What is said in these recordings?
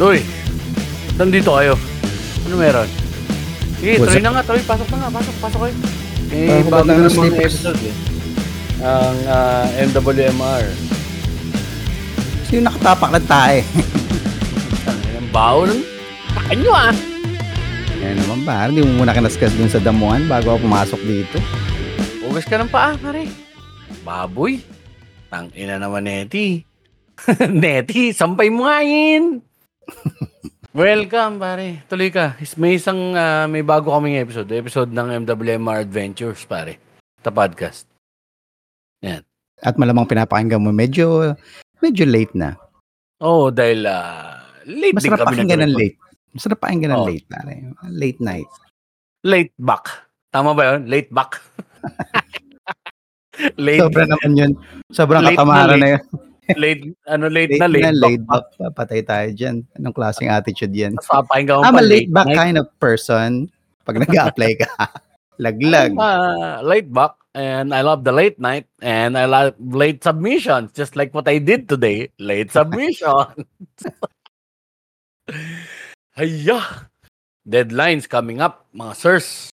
Uy, nandito kayo. Ano meron? Sige, What's tuloy na nga, tuloy. Pasok na nga, pasok, pasok kayo. Eh, Parang bago na ng mga slippers. episode eh. Ang ah, MWMR. Sino nakatapak na tayo? Ang bao ng kanyo ah. Yan naman ba? Hindi mo muna kinaskas dun sa damuhan bago ako pumasok dito. Ugas ka ng paa, pare. Baboy. Tang ina naman, Neti. Neti, sampay mo nga yun. Welcome, pare. Tuloy ka. Is- May isang, ah, may bago kaming episode. Episode ng MWMR Adventures, pare. Ta podcast. At malamang pinapakinggan mo, medyo, medyo late na. Oo, oh, dahil ah, late din Masarap kami pakinggan ng late. Masarap pakinggan ng Oh. late, pare. Late night. Late back. Tama ba yun? Late back. late, Sobra naman yun. Sobrang Late na katamaran late. na yun. late, ano, late, Late na late, na, back. late back. pa. Patay tayo dyan. Anong klaseng attitude yan? I'm a late back night. kind of person. Pag nag-apply ka. Laglag. I'm, uh, late back and I love the late night and I love late submissions just like what I did today. Late submission. Hayya. Deadlines coming up, mga sirs.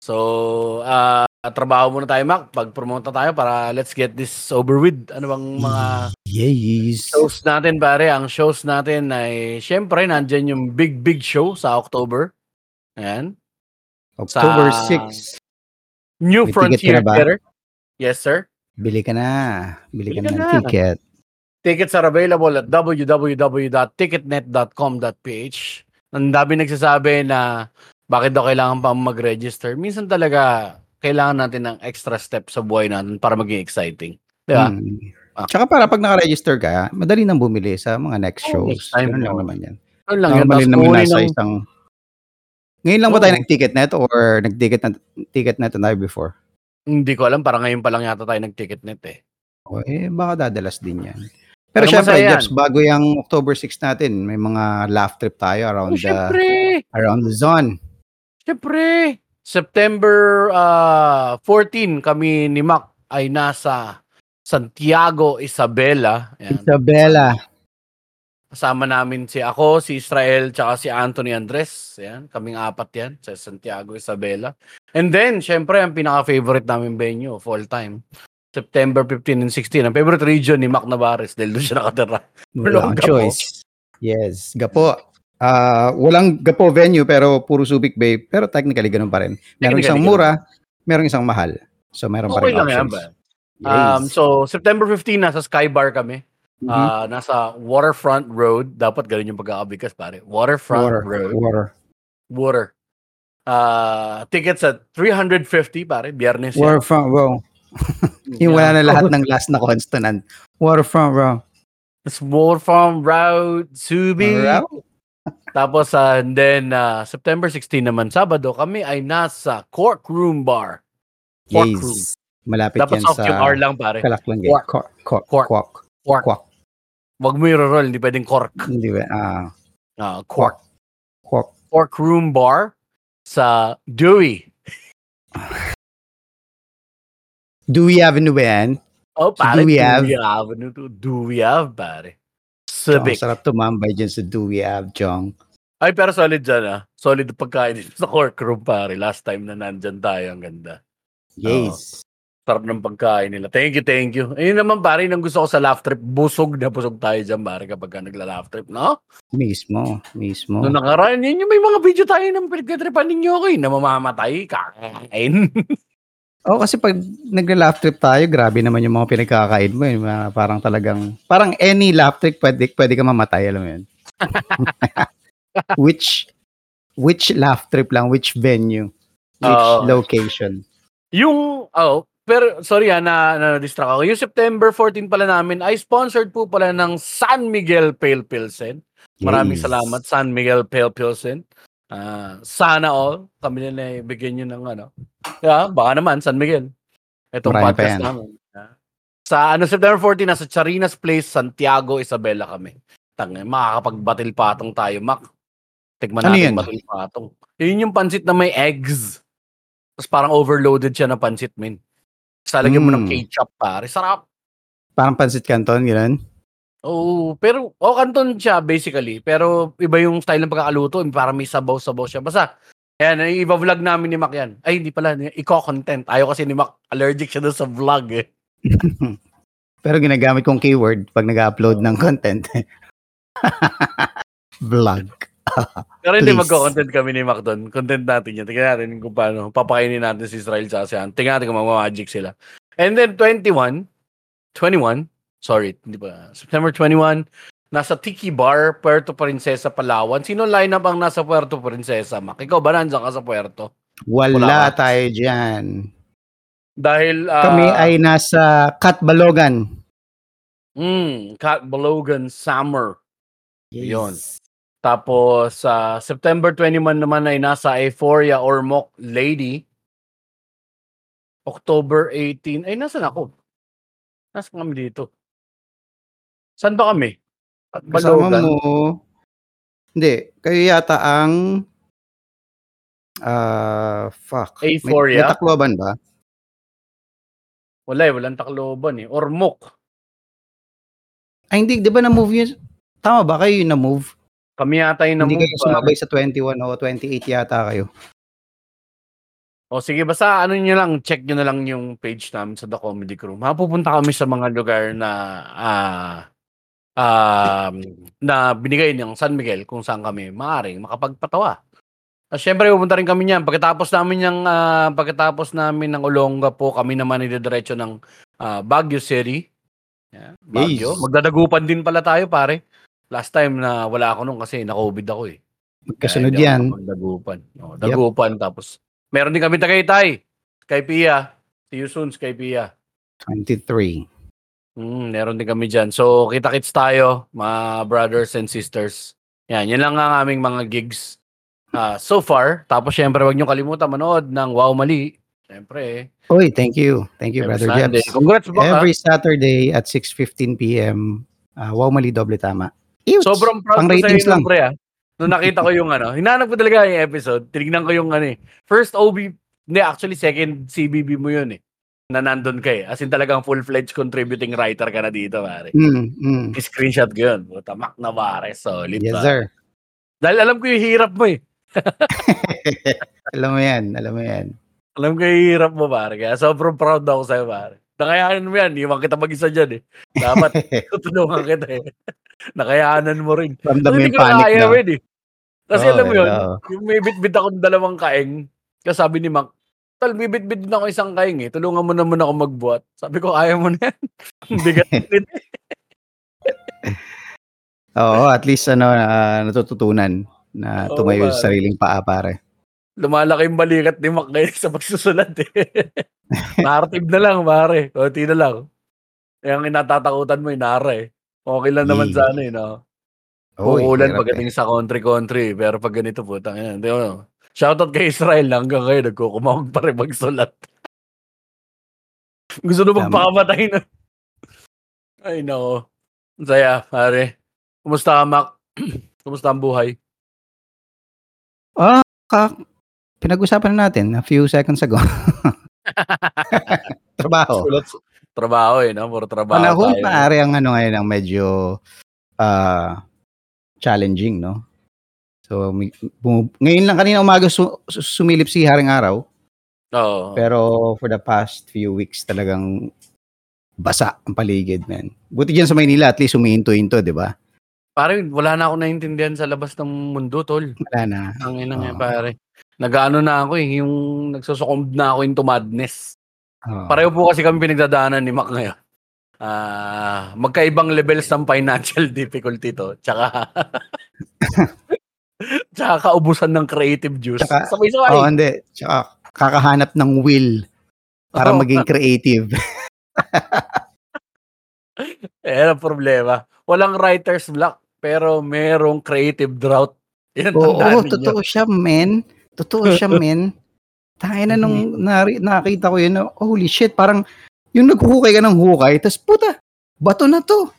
So, uh, trabaho muna tayo, Mac. Pag-promote na tayo para let's get this over with. Ano bang mga Yes. shows natin, pare? Ang shows natin ay, syempre, nandyan yung big, big show sa October. Ayan. October sa- 6. New May Frontier ka na? Theater. Yes, sir. Bili ka na. Bili ka Bili ka na ng na. ticket. Tickets are available at www.ticketnet.com.ph. Ang dami nagsasabi na bakit daw kailangan pa mag-register. Minsan talaga kailangan natin ng extra step sa buhay natin para maging exciting. Di ba? Hmm. Ah. Tsaka para pag naka-register ka, madali nang bumili sa mga next Oh, shows. next time, Ganun lang naman yan. Ano lang. Normally Tapos naman nasa ng- isang... Ngayon lang ba tayo nag-ticket net or nag-ticket na, ticket net na tayo before? Hindi ko alam. Parang ngayon pa lang yata tayo nag-ticket net eh. O, eh, baka dadalas din yan. Pero Pero syempre, yan. Jeps, bago yung October 6 natin, may mga laugh trip tayo around Oh, the syempre! around the zone. Syempre! September ah, 14 kami ni Mac ay nasa Santiago, Isabela. Ayan. Isabela. Kasama namin si ako, si Israel, tsaka si Anthony Andres. Yan, kaming apat yan sa Santiago, Isabela. And then, syempre, ang pinaka-favorite namin venue of all time. September 15 and 16. Ang favorite region ni Mac Navarez dahil doon siya nakatira. Walang Gapo. choice. Yes, Gapo. Ah, walang Gapo venue pero puro Subic Bay. Pero technically ganun pa rin. Meron Technically, isang mura, meron isang mahal. So meron pa Okay rin lang yan options. ba? Yes. Um, so, September 15, nasa Sky Bar kami. Mhm. Ah, nasa Waterfront Road. Dapat ganun yung pagkakabigkas, pare. Waterfront water, Road. water. Water. Ah, tickets at 350, pare. Biyernes yan. Waterfront row. Yung wala na lahat ng last na consonant. Waterfront row. It's Waterfront Road, Subi. Row? Tapos, ah, and then, ah, September 16 naman, Sabado, kami ay nasa Cork Room Bar. Cork Room. Yes. Malapit Dapat yan sa yung R lang, pare. Kalaklanggay. Cork. Cork. Cork. Cork. Cork. Cork. Cork. Wag mo i-roll, hindi pwedeng cork. Hindi ba? Ah, Ah, cork. cork. Cork Room Bar sa Dewey. Dewey Avenue ba yan? Oh, pare, Dewey Dewey Ave. Avenue Dewey Ave, pare. So, Civic. sarap tumambay dyan sa Dewey Ave, Jong. Ay, pero solid dyan, ah. Solid pagkain dito sa Cork Room, pare. Last time na nandyan tayo, ang ganda. Yes. Sarap ng pagkain nila. Thank you, thank you. Ayun naman, pare, yung gusto ko sa laugh trip. Busog na busog tayo dyan, pare, kapag ka nagla-laugh trip, no? Mismo. Mismo. Noong nakaraan, yun yung may mga video tayo ng pinagkatripan ninyo ko, eh, na mamamatay, kakain. Oo, kasi pag nagla-laugh trip tayo, grabe naman yung mga pinagkakain mo. Eh. Mga Parang talagang, parang any laugh trip, pwede, pwede ka mamatay, alam mo yun. which, which laugh trip lang, which venue, which Oo. location. yung, oh, pero sorry ah, na, na distract ako. Yung September 14 pala namin ay sponsored po pala ng San Miguel Pale Pilsen. Maraming Yes. salamat San Miguel Pale Pilsen. Ah, sana all kami na bigyan niyo ng ano. Yeah, baka naman San Miguel. Itong Marami podcast namin. Ah. Sa ano September 14 nasa Charinas Place, Santiago, Isabela kami. Tang makakapagbatil patong tayo, Mac. Tikman Ano natin yan? batil patong. Yun yung pansit na may eggs. Tapos parang overloaded siya na pansit, min. Tapos lalagyan mo ng Mm. ketchup, pare. Sarap. Parang pansit canton, gano'n. Oo, pero o kanton siya basically, pero iba yung style ng pagkakaluto, parang may sabaw-sabaw siya. Basta Ayan, i-vlog namin ni Mac yan. Ay, hindi pala. Iko-content. Ayaw kasi ni Mac, allergic siya doon sa vlog eh. Pero ginagamit kong keyword pag nag-upload ng content. Vlog. Pero hindi magko-content kami ni Mac doon. Content natin yan. Tingnan natin kung paano. Papakainin natin si Israel sa ASEAN. Tingnan natin kung mag-magic sila. And then 21, 21, sorry, hindi pa. September 21, nasa Tiki Bar, Puerto Princesa, Palawan. Sino lineup ang nasa Puerto Princesa, Mac? Ikaw ba nandiyan ka sa Puerto? Wala Wala tayo dyan. Dahil, ah, Kami ay nasa Katbalogan. mm, Cat Balogan Summer. Yun. Tapos, sa September 21 naman ay nasa Euphoria or Mock Lady. October 18. Ay, nasan ako? Nasaan kami dito? Saan ba kami? Kasama Balogan. mo. Hindi. Kayo yata ang ah fuck. May- Euphoria? May, Tacloban ba? Wala eh, walang Tacloban eh. Or Mock. Ay hindi, di ba na-move yun? Tama ba kayo yung na-move? Kami yata yung Hindi na-move. kayo sumabay sa 21 o 28 yata kayo. O sige, basta ano nyo lang, check nyo na lang yung page namin sa The Comedy Crew. Mapupunta kami sa mga lugar na ah um, na binigay ng San Miguel kung saan kami maaring makapagpatawa. At syempre, pupunta rin kami niyan. Pagkatapos namin yung, ah, pagkatapos namin ng Olonga po, kami naman idediretso ng ah, Baguio City. Yeah, Baguio. Yes. Magdadagupan din pala tayo, pare. Last time na wala ako nung kasi na-COVID ako eh. Magkasunod yan. ako Dagupan. No, dagupan tapos meron din kami Tagaytay. Kay Pia. See you soon kay Pia. 23. Mm, meron din kami diyan. So kita-kits tayo, mga brothers and sisters. Yan, yan lang ang aming mga gigs ah, so far. Tapos syempre wag niyo kalimutan manood ng Wow Mali. Syempre. Oy, thank you. Thank you, every Brother Sunday. Jeps. Congrats baka. Every Saturday at 6.15 p.m. Uh, wow, mali doble tama. Ew, Sobrang proud pang ko sa iyo, lang. pre. Ah. Nung nakita ko yung ano, hinanap ko talaga yung episode. Tinignan ko yung ano eh. First OB, hindi actually second CBB mo yun eh. Na nandun ka eh. As in talagang full-fledged contributing writer ka na dito, pare. Mm, mm. Screenshot ko yun. Puta, mak na pare. Solid Yes, pare. sir. Dahil alam ko yung hirap mo eh. alam mo yan, alam mo yan. Alam ko yung hirap mo, pare. Kaya sobrang proud ako sa'yo, pare. Nakayanan mo yan. Iwan kita mag-isa dyan eh. Dapat tutulungan kita eh. Nakayanan mo rin. Ramdam Kasi yung panic na. Eh. Kasi Oo, alam mo yun, yung may bit-bit akong dalawang kaing, kasi sabi ni Mac, Tal, may bit-bit din ako isang kaing eh. Tulungan mo naman ako magbuhat. Sabi ko, ayaw mo na yan. Bigat din. Oo, at least ano, ah, natututunan na tumayo sa sariling paa, pare. Lumalaki yung balikat ni Mac sa pagsusulat eh. Narrative na lang, pare. Kunti na lang. Yung inatatakutan mo, inara eh. Okay lang naman Yee. sa ano eh, no? Uulan pagdating sa country-country. Pero pag ganito po, tangina. Hindi mo. Shoutout kay Israel na hanggang ngayon nagkukumawag pa rin magsulat. Gusto na magpakamatay na. Ay, nako. Ang Saya, pare. Kumusta ka, Mac? Kumusta ang buhay? Ah, ka, pinag-usapan na natin a few seconds ago. Trabaho. Sulat, trabaho eh, no? Puro trabaho Panahon tayo. pare ang ano ngayon ang medyo ah, challenging, no? So, ngayon lang kanina umaga su- su- sumilip si Haring Araw, Oo. pero for the past few weeks talagang basa ang paligid, man. Buti dyan sa Maynila, at least humihinto-hinto, di ba? Pare, wala na ako naintindihan sa labas ng mundo, tol. Wala na. Ang ina nga, Oo. pare. Nag-ano na ako eh, yung nagsusucumb na ako into madness. Oo. Pareho po kasi kami pinagdadaanan ni Mac ngayon. Ah, magkaibang levels ng financial difficulty to. Tsaka Tsaka kaubusan ng creative juice. Tsaka- Sabay-sabay. Oo, hindi. Tsaka kakahanap ng will para Oo. maging creative. Eh, ang problema. Walang writer's block, pero merong creative drought. Yan Oo, ninyo. totoo siya, men. Totoo siya, men. Tayo na nung nari, nakita ko yun, na, holy shit, parang yung naghuhukay ka ng hukay, tas puta, bato na to.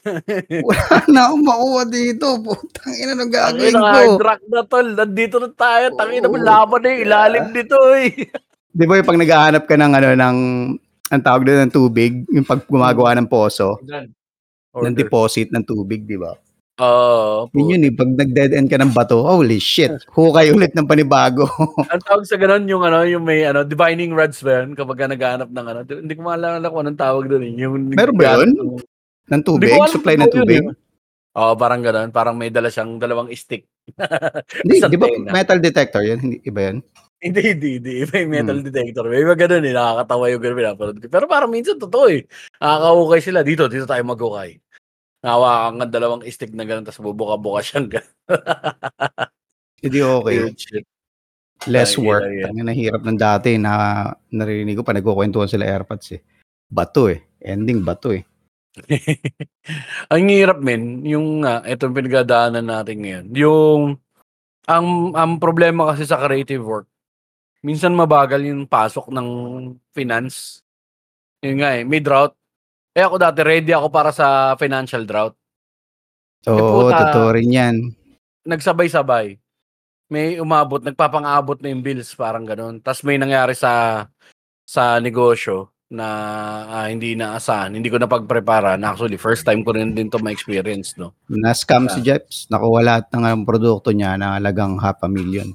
Wala na akong makuha dito. Putang ina nang Ang gagawin ko. hard rock na tol. Nandito na tayo. Tangina mo, laban na yung ilalim nito eh. Di ba yung pag naghahanap ka ng ano ng ang tawag doon ng tubig, yung pag gumagawa ng poso, ng deposit ng tubig, di ba? Oo. Yun yun eh, pag nag-dead end ka ng bato, holy shit, hukay ulit ng panibago. Ang tawag sa ganun yung ano, yung may ano, divining rods ba yun kapag ka naghahanap ng ano. Hindi ko maalala kung anong tawag doon eh. Yung Meron ba yun? Ng- tubig, alam supply ng yun tubig. eh. Oo, parang ganun. Parang may dala siyang dalawang stick. Hindi, di ba metal detector yun? Hindi, iba yun? Hindi, hindi, hindi. May metal Hmm. detector. May iba ganun eh. Nakakatawa yung ganun pinapanood ko. Pero parang minsan totoo eh. Nakakahukay sila. Dito, dito tayo maghukay. Nahawakan ng dalawang stick na ganun, tapos bubuka-buka siyang ganun. Hindi okay. Shit. Less Ay, work. yeah, yeah. Ang nahirap ng dati na naririnig ko pa nagkukwentuhan sila airpods eh. Bato eh. Ending bato eh. ang hirap men, yung nga, itong pinagdadaanan natin ngayon. Yung, ang, ang problema kasi sa creative work, minsan mabagal yung pasok ng finance. Yun nga eh, may drought. Eh ako dati, ready ako para sa financial drought. Oo, puta. totoo rin yan. Nagsabay-sabay. May umabot, nagpapang-abot na yung bills, parang ganun. Tapos may nangyari sa sa negosyo na ah, hindi naasahan, hindi ko na pagprepara. Na actually, first time ko rin din to ma-experience, no? Na-scam Ah. si Jeps. Nakuha lahat ng um, produkto niya na halagang half a million.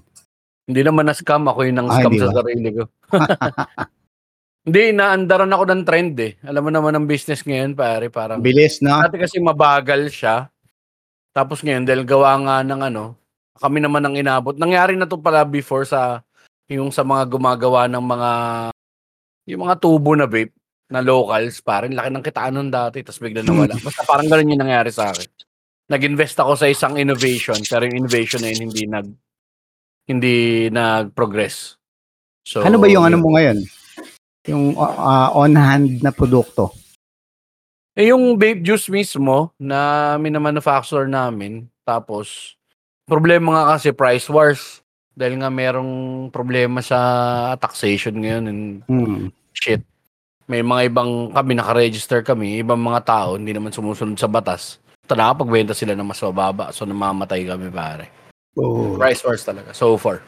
Hindi naman na-scam. Ako yung Ah, nang-scam hindi sa ba? sarili ko. hindi, naandaran ako ng trend eh. Alam mo naman ang business ngayon, pare. Parang, Bilis, no? dati kasi mabagal siya. Tapos ngayon, dahil gawa nga ng ano, kami naman ang inabot. Nangyari na to pala before sa, yung sa mga gumagawa ng mga, yung mga tubo na vape, na locals, parang laki ng kitaan nun dati, tapos bigla nawala. Basta parang ganun yung nangyari sa akin. Nag-invest ako sa isang innovation, pero yung innovation na yun hindi nag, hindi nag-progress. So, ano ba yung ano mo ngayon? Yung uh, on-hand na produkto. Eh, yung vape juice mismo na minamanufacture namin, tapos, problema nga kasi price wars. Dahil nga merong problema sa taxation ngayon and Hmm. shit. May mga ibang kami, nakaregister kami, ibang mga tao, hindi naman sumusunod sa batas. Ito nakapagbenta sila ng mas mababa, so namamatay kami pare. Oo. Price wars talaga, so far.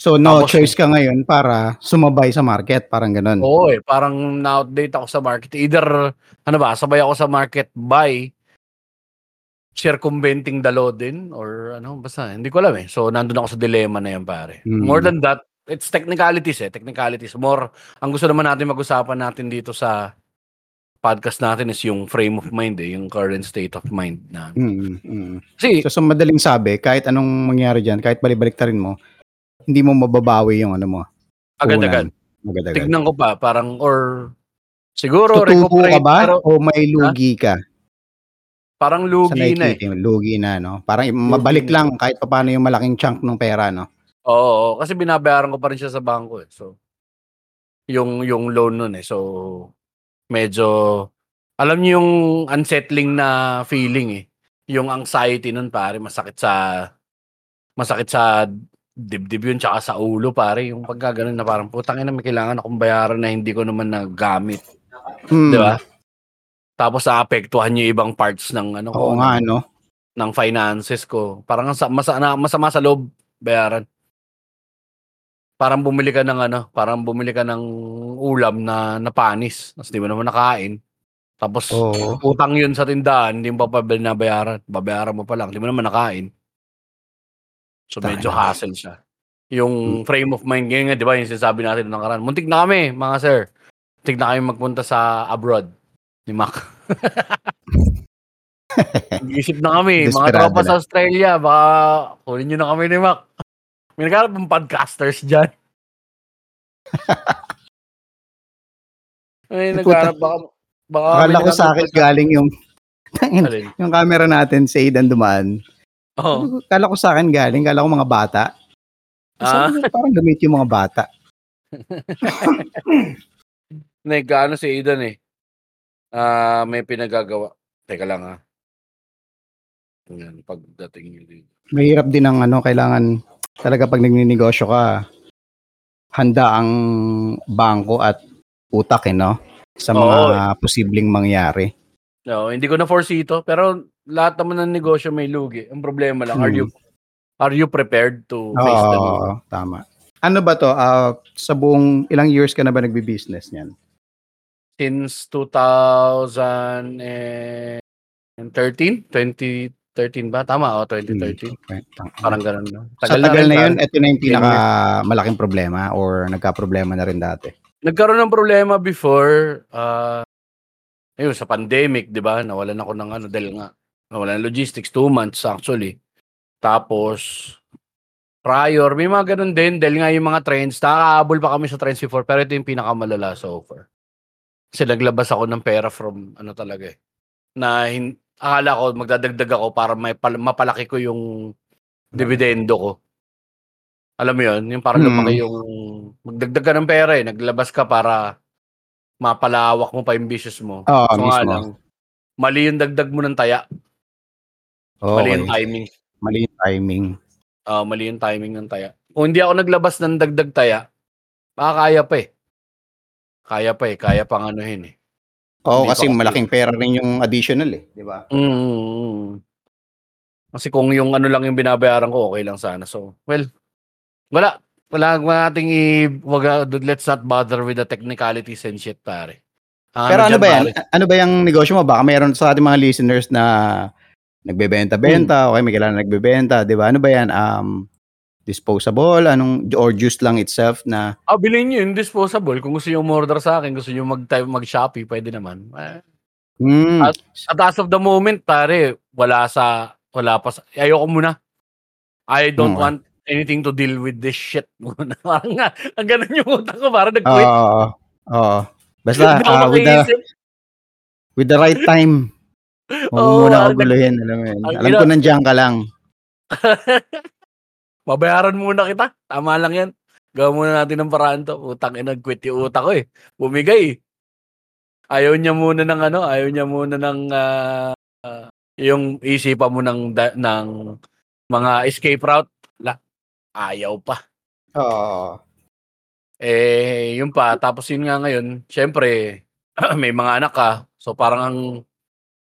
So, no Tapos- choice ka ngayon para sumabay sa market. Parang ganun. Oo eh, parang na-outdate ako sa market. Either, ano ba, sabay ako sa market by circumventing the law din or ano, basta, hindi ko alam eh. So, nandun ako sa dilemma na yan, pare. Hmm. More than that, it's technicalities eh, technicalities. More, ang gusto naman natin mag-usapan natin dito sa podcast natin is yung frame of mind eh, yung current state of mind na. Mm, mm. Kasi, So, sa madaling sabi, kahit anong mangyari dyan, kahit balibalik rin mo, hindi mo mababawi yung ano mo. agad-agad. Agad-agad. Tignan ko pa, parang, or, siguro, Tutubo ka ba? pero o may lugi ka? Parang lugi na eh. Lugi na, no? Parang mabalik na. lang kahit paano yung malaking chunk ng pera, no? Oo, oo, kasi binabayaran ko pa rin siya sa bangko eh. So yung yung loan nun eh. So medyo alam niyo yung unsettling na feeling eh. Yung anxiety nun pare, masakit sa masakit sa dibdib yun tsaka sa ulo pare, yung pagka ganun na parang putang ina may kailangan akong bayaran na hindi ko naman nagamit, Hmm. di ba? Tapos naapektuhan yung ibang parts ng ano ko, Oo nga, ng, no? ng finances ko. Parang ang sa, masa, na, masama sa loob bayaran. Parang bumili ka ng ano, parang bumili ka ng ulam na napanis. Tapos di mo naman nakain. Tapos Oo. utang yun sa tindahan, hindi mo pa pa binabayaran. Babayaran mo pa lang, hindi mo naman nakain. So medyo Tama. hassle siya. Yung frame of mind, ganyan nga, di ba, yung sinasabi natin ng karan. Muntik na kami, mga sir. Muntik na kami magpunta sa abroad ni Mac. Nag-isip na kami, mga tropa sa Australia, baka kunin nyo na kami ni Mac. May nagkarap ng podcasters dyan. Ay, nagkarap baka, baka Akala ko sa akin galing yung yung camera natin sa Aidan dumaan. Oo. Kala ko sa akin galing, kala ko mga bata. Ah. Sabi ko, parang gamit yung mga bata. Nagkaano si Aidan eh. Ah, may pinagagawa. Teka lang ah. Yan, pagdating dito. Mahirap din ang ano, kailangan talaga pag nagninegosyo ka, handa ang bangko at utak eh, no? Sa mga posibleng mangyari. No, hindi ko na foresee ito, pero lahat naman ng negosyo may lugi. Ang problema lang, are Hmm. you are you prepared to face the? Oo, tama. Ano ba to? Ah, sa buong ilang years ka na ba nagbi-business niyan? Since 2013, 2013 ba? Tama, o 2013. Parang ganun na. Sa tagal na yun, ito na yung pinaka malaking problema or nagka-problema na rin dati. Nagkaroon ng problema before, uh, ayun, sa pandemic, di ba? Nawalan ako ng ano, dahil nga, nawalan ng logistics, two months actually. Tapos, prior, may mga ganun din, dahil nga yung mga trends, nakakaabol pa kami sa trends before, pero ito yung pinakamalala so far. Kasi naglabas ako ng pera from, ano talaga eh, na hin- akala ko magdadagdag ako para may pal- mapalaki ko yung dividendo ko. Alam mo yun, yung parang Hmm. lumaki yung magdagdag ka ng pera eh, naglabas ka para mapalawak mo pa yung business mo. Oo, So nga mismo. lang, mali yung dagdag mo ng taya, mali yung timing. Mali yung timing. Ah, mali yung timing ng taya. Kung hindi ako naglabas ng dagdag taya, makakaya pa eh. Kaya pa eh, kaya pang anuhin eh. Oo, Hindi kasi pa- malaking pera rin yung additional eh, di ba? Mm. Kasi kung yung ano lang yung binabayaran ko, okay lang sana. So, well, wala. Wala wala nating i wag let's not bother with the technicalities and shit, pare. Ang Pero ano dyan, ba yan? pare, Ano ba yung negosyo mo? Baka mayroon sa ating mga listeners na nagbebenta-benta, Hmm. okay, may kilala na nagbebenta, di ba? Ano ba yan? Um, disposable, anong, or juice lang itself na, Ah, bilhin nyo yung disposable. Kung gusto nyo order sa akin, gusto nyo mag mag-Shopee, pwede naman. Eh, hmm, At- At as of the moment, pare, wala sa, wala pa sa, ayoko muna. I don't Hmm. want anything to deal with this shit muna. Parang nga, ang ganun yung utak ko, parang oo, nag-quit. oo, oo. Basta, Hindi ako ah, with, the, with the right time, huwag Oo, muna ako guluhin, alam mo yun. Alam ko nandiyan ka lang. Babayaran muna kita. Tama lang yan. Gawin muna natin ng paraan to. Utang ina, quit yung utak ko eh. Bumigay eh. Ayaw niya muna ng ano, ayaw niya muna ng ah, ah, yung isipan mo ng, da- ng mga escape route. La, ayaw pa. Oo. Eh, yun pa. Tapos yun nga ngayon, syempre, may mga anak ka. So parang ang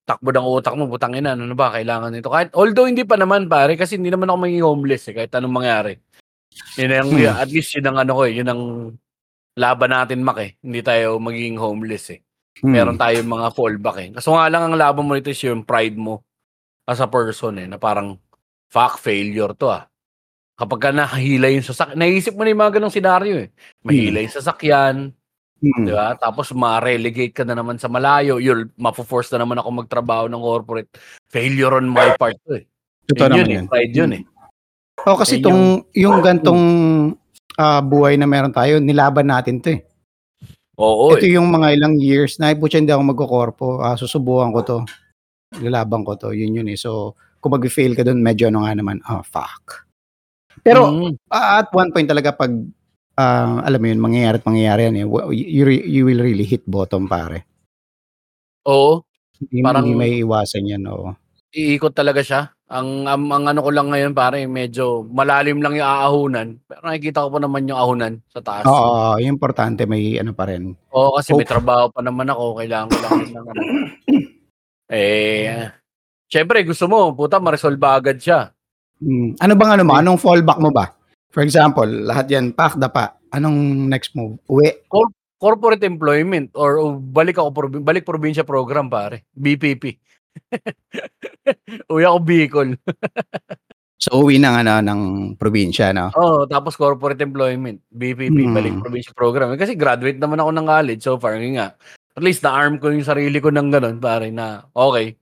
takbo ng utak mo, butang ina, ano ba, kailangan nito. Kahit, although hindi pa naman pare, kasi hindi naman ako maging homeless eh, kahit anong mangyari. Yun ang, Hmm. at least yun ang ano ko eh, yun ang laban natin, Mac eh. Hindi tayo maging homeless eh. Hmm. Meron tayong mga fallback eh. Kaso nga lang ang laban mo nito is yung pride mo as a person eh, na parang, fuck, failure to ah. Kapag ka nahila yung sasakyan, naisip mo na yung mga ganong senaryo eh. Mahila yung sasakyan, Hmm. di ba? Tapos ma-relegate ka na naman sa malayo, you'll mapo-force na naman ako magtrabaho ng corporate. Failure on my part to eh. Totoo Yun naman yun eh, yun. pride yun eh. Oh, kasi tong yung gantong ah, buhay na meron tayo, nilaban natin 'to eh. Oo Ito eh. yung mga ilang years na putya hindi ako magkokorpo, ah, susubukan ko 'to. Lalaban ko 'to, yun yun eh. So, kung mag-fail ka doon, medyo ano nga naman, oh fuck. Pero Mm. ah, at one point talaga pag ah, alam mo yun, mangyayari at mangyayari yan eh. wa- You, re- you will really hit bottom pare. Oo, Hindi, Parang- hindi may iwasan yan, oo. iikot talaga siya. Ang, ang, ang ano ko lang ngayon pare, medyo malalim lang yung aahunan. Pero nakikita ko pa naman yung ahunan sa taas. Oo, yung importante may ano pa rin. Oo, kasi may Hope. trabaho pa naman ako. Kailangan ko lang ng ano. Eh, syempre gusto mo, puta, ma-resolve agad siya. Hmm. Ano bang ano mo? Anong fallback mo ba? For example, lahat yan, pakda pa. Anong next move? Uwi. corporate employment or o balik ako probi- balik probinsya program pare BPP Uwi ako Bicol So, uwi ng, ano, ng probinsya, no? oh tapos corporate employment BPP Hmm. balik probinsya program Eh, kasi graduate naman ako ng college so far nga at least na-arm ko yung sarili ko ng ganun pare na okay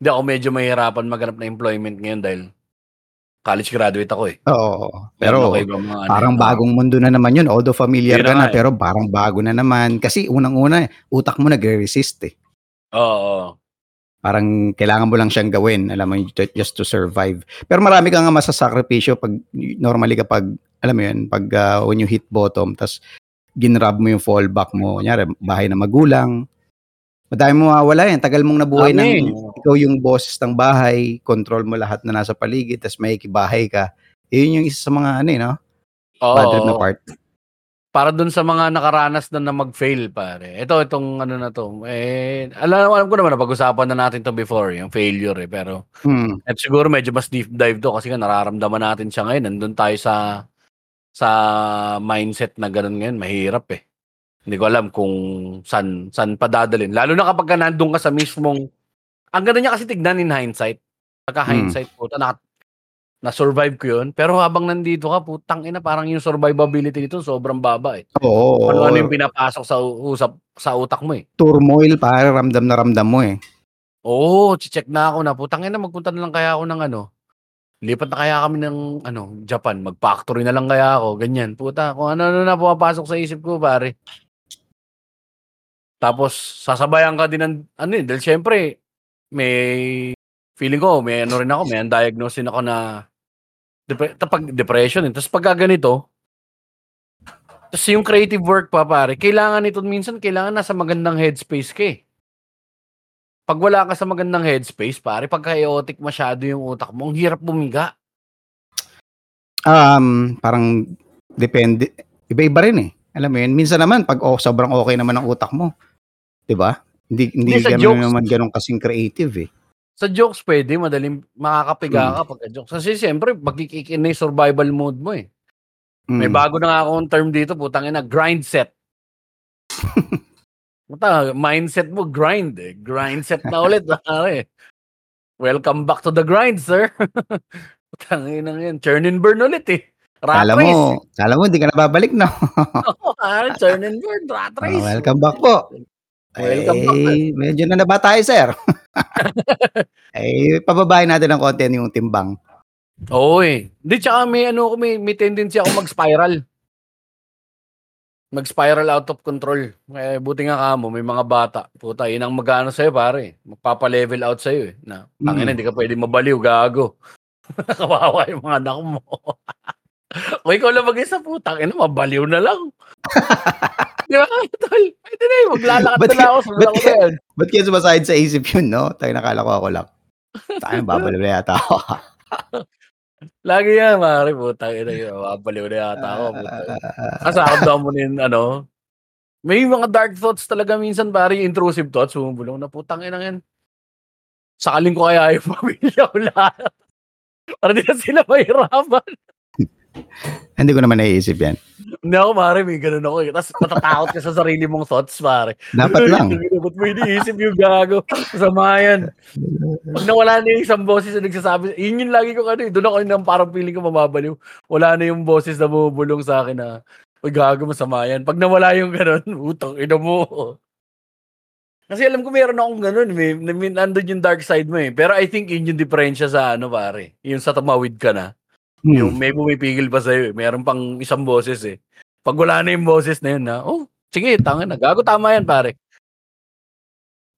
hindi ako medyo mahirapan maghanap ng employment ngayon dahil college graduate ako eh Oo. Pero, mga ano, parang ah, bagong mundo na naman yun. Although familiar ka na eh. pero parang bago na naman. Kasi unang-una, utak mo nagre-resist eh. oo. Parang kailangan mo lang siyang gawin, alam mo, ju- just to survive. Pero marami ka nga masasakripisyo pag normally kapag, alam mo yun, pag uh, when you hit bottom, tas ginrab mo yung fallback mo, kunyari, bahay na magulang, madami mo mawawala yan. Tagal mong nabuhay ng Dami. ikaw yung boses ng bahay, control mo lahat na nasa paligid, tas may kibahay ka. Yun yung isa sa mga ano eh, no? Oo, Bad trip na part. para dun sa mga nakaranas na na mag-fail pare. Ito itong ano na to. Eh alam, alam ko naman na pag-usapan na natin to before, yung failure eh, pero Hmm. at siguro medyo mas deep dive to kasi nga nararamdaman natin siya ngayon. Nandun tayo sa sa mindset na ganun ngayon, mahirap eh. Hindi ko alam kung saan, saan padadalin. Lalo na kapag ka nandun ka sa mismong, ang ganda niya kasi tignan in hindsight. Pagka Hmm. hindsight, puta, na, na-survive ko yun. Pero habang nandito ka, putang ina, parang yung survivability nito sobrang baba eh. Oo. Ano, ano yung pinapasok sa usap sa utak mo eh. turmoil, pare, ramdam na ramdam mo eh. Oo, check na ako na. Putang ina, magpunta na lang kaya ako ng ano. Lipat na kaya kami ng ano, Japan. Mag-factory na lang kaya ako. Ganyan. Puta, kung ano-ano na pumapasok sa isip ko, pare. Tapos, sasabayan ka din ng, ano eh, dahil syempre, may, feeling ko, may ano rin ako, may undiagnosed din ako na, dep- tapag depression eh. Tapos pagka ganito, tapos yung creative work pa, pare, kailangan ito, minsan, kailangan nasa magandang headspace ka eh pag wala ka sa magandang headspace, pare, pag chaotic masyado yung utak mo, ang hirap bumiga. Um, parang depende, iba-iba rin eh. Alam mo yun, minsan naman pag oh, sobrang okay naman ang utak mo, 'di ba? Hindi hindi Hindi, ganun jokes. naman ganun kasing creative eh. Sa jokes, pwede, madaling makakapiga Mm. ka pagka jokes. Kasi siyempre, magkikick in na yung survival mode mo eh. May Mm. bago na nga akong term dito, putang ina, grind set. Puta, mindset mo, grind eh. Grind set na ulit, pare. Welcome back to the grind, sir. Putang ina yan. Churn and burn ulit eh. Rat Kala race. mo, kala mo hindi ka nababalik no. Oo, pare, churn and burn, rat Ah, race. welcome back po. Welcome back, Eh, medyo na naba tayo, sir. eh, pababahin natin ng konti yung timbang. Oo eh. Di tsaka may ano may, may tendency ako mag-spiral. Mag-spiral out of control. Eh, buti nga kamo, may mga bata. Puta, yun ang mag-ano sa'yo, pare. Magpapa-level out sa'yo eh. Na, Mm. hindi ka pwede mabaliw, gago. Kawawa yung mga anak mo. O ikaw lang mag-isa, putang ina, mabaliw na lang. Di ba, tol? Pwede na yun, maglalakad na lang ako. Ba't ako yan. Ba't kaya sumasahid sa isip yun, no? Tayo nakala ko ako lang. Tayo, babaliw na yata ako. Lagi yan, pare, putang ina yun. Mabaliw na yata ako. ina. Kasakam mo din, ano, may mga dark thoughts talaga minsan, pare, intrusive thoughts, bumubulong na putang ina yan. Sakaling ko kaya yung pamilya ko lahat. Para di na sila mahirapan. Hindi ko naman naiisip yan. Hindi ako, pare, may ganun ako. eh. Tapos matatakot ka sa sarili mong thoughts, pare. Dapat lang. Ba't mo iniisip yung gago? Masama yan. Pag nawala na yung isang boses na nagsasabi, yun yung lagi ko ano, eh, doon ako nang parang feeling ko mababaliw. Wala na yung boses na bumubulong sa akin na, Uy, gago, masama yan. Pag nawala yung ganun, utang, ina mo. Kasi alam ko meron akong ganun, may, may nandun yung dark side mo eh. Pero I think yun yung diferensya sa ano pare, yung sa tumawid ka na. Yung Hmm. may pumipigil pa sa'yo eh. Meron pang isang boses eh. Pag wala na yung boses na yun na, oh, sige, tanga na. Gago, tama yan pare.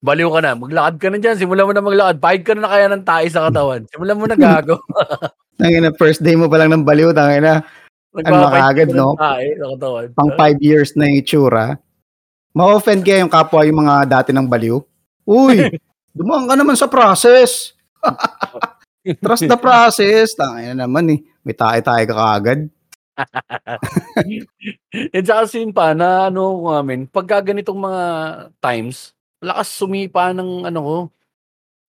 Baliw ka na. Maglakad ka na dyan. Simulan mo na maglakad. Pahid ka na, na kaya ng tae sa katawan. Simulan mo na gago. Tangin na, first day mo pa lang ng baliw, tangin na, kaagad, ka ng no? Tae sa katawan. pang five years na yung itsura. Ma-offend kaya yung kapwa yung mga dati ng baliw. Uy, dumaan ka naman sa process. Trust the process. Tangin na naman eh. May tae-tae ka kaagad. And saka sin pa na ano ko amin, pagka ganitong mga times, lakas sumipa ng ano ko,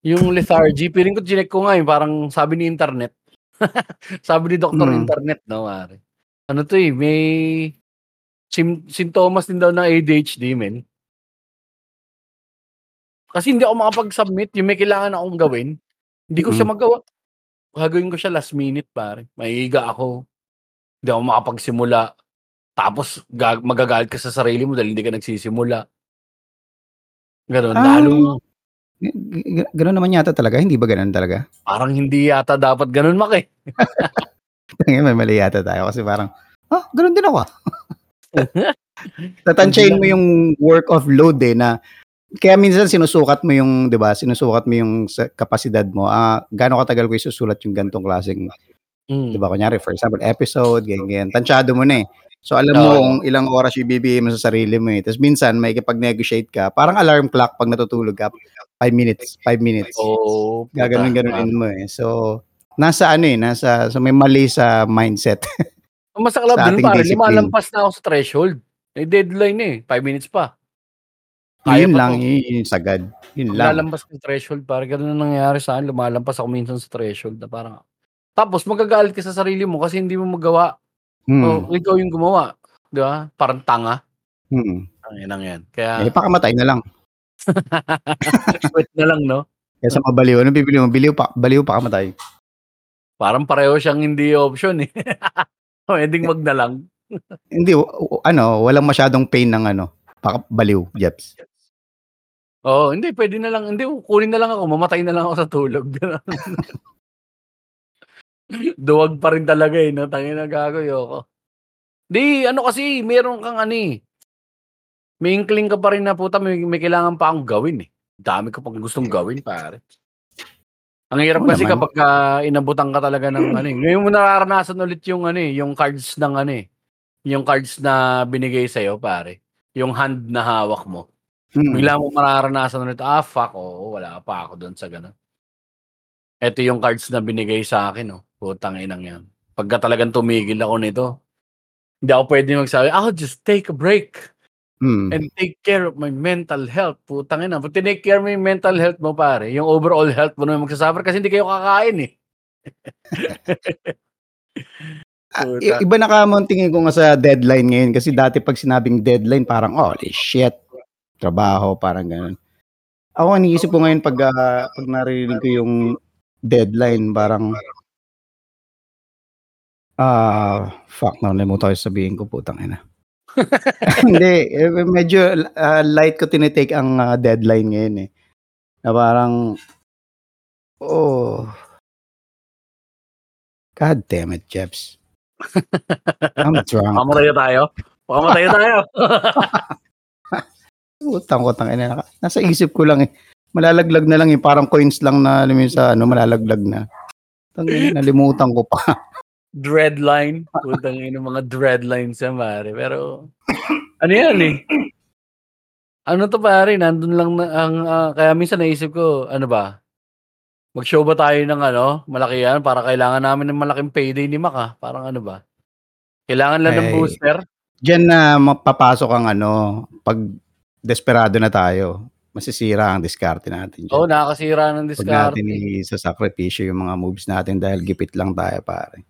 yung lethargy. Piling ko, chinek ko nga yun, parang sabi ni internet. sabi ni Dr. Mm. Internet, no, mare. Ano to eh, may sim- sintomas din daw ng ADHD, men. Kasi hindi ako makapag-submit, yung may kailangan akong gawin, hindi ko siya Mm. magawa. Gagawin ko siya last minute, pare. Mahihiga ako. Hindi ako makapagsimula. Tapos gag- magagalit ka sa sarili mo dahil hindi ka nagsisimula. Ganun. Ah. Lalo, G- Ganun naman yata talaga. Hindi ba ganun talaga? parang hindi yata dapat ganun, Mak eh. Tangin, may mali yata tayo. Kasi parang, ah, ganun din ako. ah." Tatansyahin mo yung work of load eh na kaya minsan sinusukat mo yung, 'di ba? Sinusukat mo yung kapasidad mo. Ah, gaano katagal ko isusulat yung gantong klaseng, Mm. 'di ba? Kunyari, for example, episode, ganyan, ganyan. Tansyado mo na eh. So alam mo Oo. kung ilang oras ibibigay mo sa sarili mo eh. Tapos minsan may negotiate ka. Parang alarm clock pag natutulog ka. 5 minutes, 5 minutes. Oo. puta. Gaganon-ganonin mo eh. So nasa ano eh, nasa so may mali sa mindset. Masaklap pare, discipline. lumalampas na ako sa threshold. May deadline eh. 5 minutes pa. Kaya yun pa lang, to. yun, yun sagad. Yun lang. Lumalampas ng threshold. Parang ganun ang nangyayari sa akin. Lumalampas ako minsan sa threshold na parang tapos magagalit ka sa sarili mo kasi hindi mo magawa. Hmm. Oh, ikaw yung gumawa. Di ba? Parang tanga. Hmm. Ang inang yan. Kaya, Eh, pakamatay na lang. quit na lang, no? Kaya sa mabaliw, ano bibili mo? Baliw pa, baliw pakamatay. Parang pareho siyang hindi option, eh. Pwedeng wag na lang. Hindi, ano, walang masyadong pain ng ano, pakabaliw, Jeps. Oo, hindi, pwede na lang. Hindi, kunin na lang ako. Mamatay na lang ako sa tulog. Duwag pa rin talaga eh. No? Tangin na gago, yoko. Di, ano kasi, meron kang ano eh. May inkling ka pa rin na puta, may, may kailangan pa akong gawin eh. Dami ko pang gustong gawin, pare. Ang hirap kasi naman. kapag uh, inabutan ka talaga ng ano eh. Ngayon mo nararanasan ulit yung ano eh, yung cards ng ano eh. Yung cards na binigay sa'yo, pare. Yung hand na hawak mo. Hmm. Bigla mo mararanasan ulit, ah, fuck, oo, wala pa ako doon sa gano'n. Ito yung cards na binigay sa akin, oh. Putang inang yan. Pagka talagang tumigil ako nito, hindi ako pwede magsabi, I'll just take a break Hmm. and take care of my mental health. Putang ina. Pag tinake care mo yung mental health mo, pare, yung overall health mo na yung magsasuffer kasi hindi kayo kakain, eh. I- iba na ka mo tingin ko nga sa deadline ngayon kasi dati pag sinabing deadline parang holy shit trabaho parang ganun ako iniisip ko ngayon pag ah, pag naririnig ko yung deadline parang ah fuck na nalimutan ko sabihin ko putang ina hindi eh, medyo ah, light ko tinitake ang ah, deadline ngayon eh na parang oh God damn it, Jeps. I'm drunk. Pakamatay tayo. Pakamatay tayo. Utang ko tang ina. naka- Nasa isip ko lang eh. Malalaglag na lang eh. Parang coins lang na alam yun sa ano, malalaglag na. Tang ina, nalimutan ko pa. dreadline. Putang ina mga dreadlines yan, pare. Pero, ano yan eh? Ano to pare, nandun lang na, ang, ah, kaya minsan naisip ko, ano ba? Mag-show ba tayo ng ano, malaki yan, para kailangan namin ng malaking payday ni Mac ah. Parang ano ba? Kailangan lang ng Ay. booster. Diyan na mapapasok ang ano, pag desperado na tayo, masisira ang diskarte natin Oo, oh, dyan. nakakasira ng Pag discard. natin i-sakripisyo yung mga moves natin dahil gipit lang tayo pare.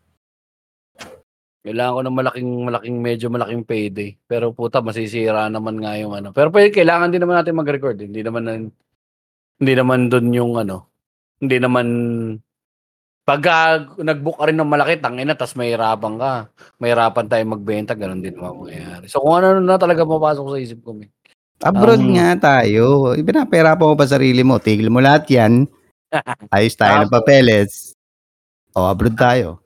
Kailangan ko ng malaking, malaking, medyo malaking payday. Pero puta, masisira naman nga yung ano. Pero pwede, kailangan din naman natin mag-record. Hindi naman, hindi naman doon yung ano. Hindi naman, pagka nag-book ka rin ng malaki, tangina, tas mahirapan ka. Mahirapan tayo magbenta, ganun din naman mangyayari. So kung ano na talaga mapasok sa isip ko, may. Abroad Um, nga tayo. Ibinapahirapan mo pa sarili mo. Tigil mo lahat yan. Ayos tayo ng Tapos? papeles. O, abroad tayo.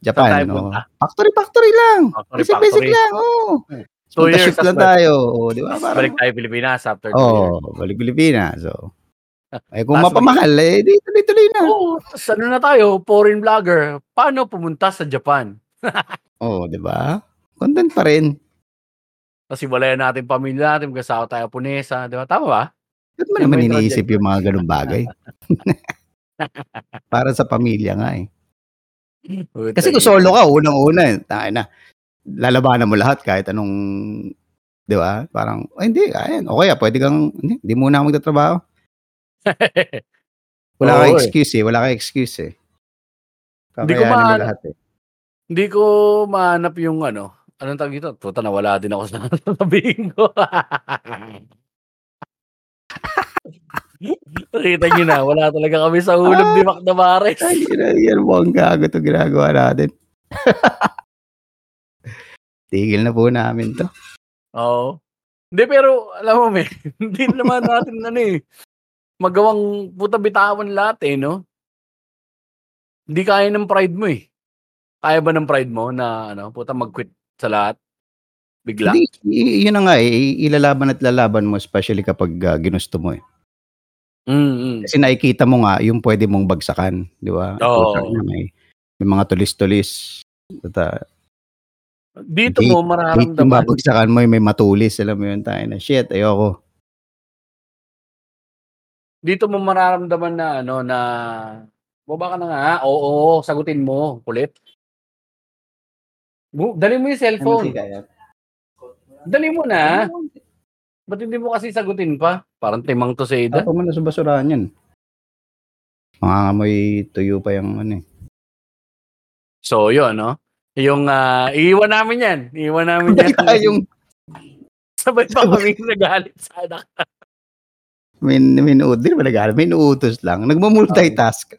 Japan, tayo no? punta? Factory, factory lang. Factory, Basic, basic factory. lang. Oh. Two Punta years, shift lang tayo. O, di ba? Parang, Balik tayo Pilipinas after two years. oh, balik Pilipinas. So, eh, kung Tas mapamahal, eh, di tuloy-tuloy na. Oo, tas ano na tayo, foreign vlogger. Paano pumunta sa Japan? Oh, di ba? Content pa rin. Kasi wala natin pamilya natin, magkasama tayo punesa, di ba? Tama ba? Ba't mo naman iniisip yung mga ganung bagay? Para sa pamilya nga eh. Kasi kung solo ka, unang-una, eh, tayo na. Lalabanan mo lahat kahit anong, di ba? Parang, ay, hindi, ayan, okay, ah, pwede kang, hindi, hindi muna ako magtatrabaho. Wala Oo, kang eh. excuse eh, wala kang excuse eh. Ko Kakayanin mo lahat eh. Hindi ko mahanap yung ano, anong tawag dito? Puta, nawala din ako sa sabihin ko. Nakita nyo na, wala talaga kami sa ulam ni Mac Navares. Ay, yan, yan ang gago to ginagawa natin. Tigil na po namin to. Oo. Hindi, pero alam mo, may, hindi naman natin ano eh, magawang puta bitawan lahat eh, no? Hindi kaya ng pride mo eh. Kaya ba ng pride mo na ano, puta mag-quit sa lahat? Bigla? Hindi, yun na nga eh, ilalaban at lalaban mo especially kapag ah, ginusto mo eh. Mm, mm. Kasi nakikita mo nga yung pwede mong bagsakan, di ba? Oo. Ina, May, may mga tulis-tulis. At, ah, Dito Gate- mo mararamdaman. babagsakan mo, yung may matulis, alam mo yun, tayo na, shit, ayoko. Dito mo mararamdaman na ano na baba ka na nga. Oo, sagutin mo. Kulit. Bu- Dali mo yung cellphone. Dali mo na. Ba't hindi mo kasi sagutin pa? Parang timang to sa ida. Tapo mo na sa basurahan yan. Mangangamoy tuyo pa yung ano eh. So, yun, no? Yung, ah, iiwan namin yan. Iiwan namin yan. Yung Sabay pa kami nagalit sa anak. Min minuut din ba nag May inuutos lang. Nagmu-multitask.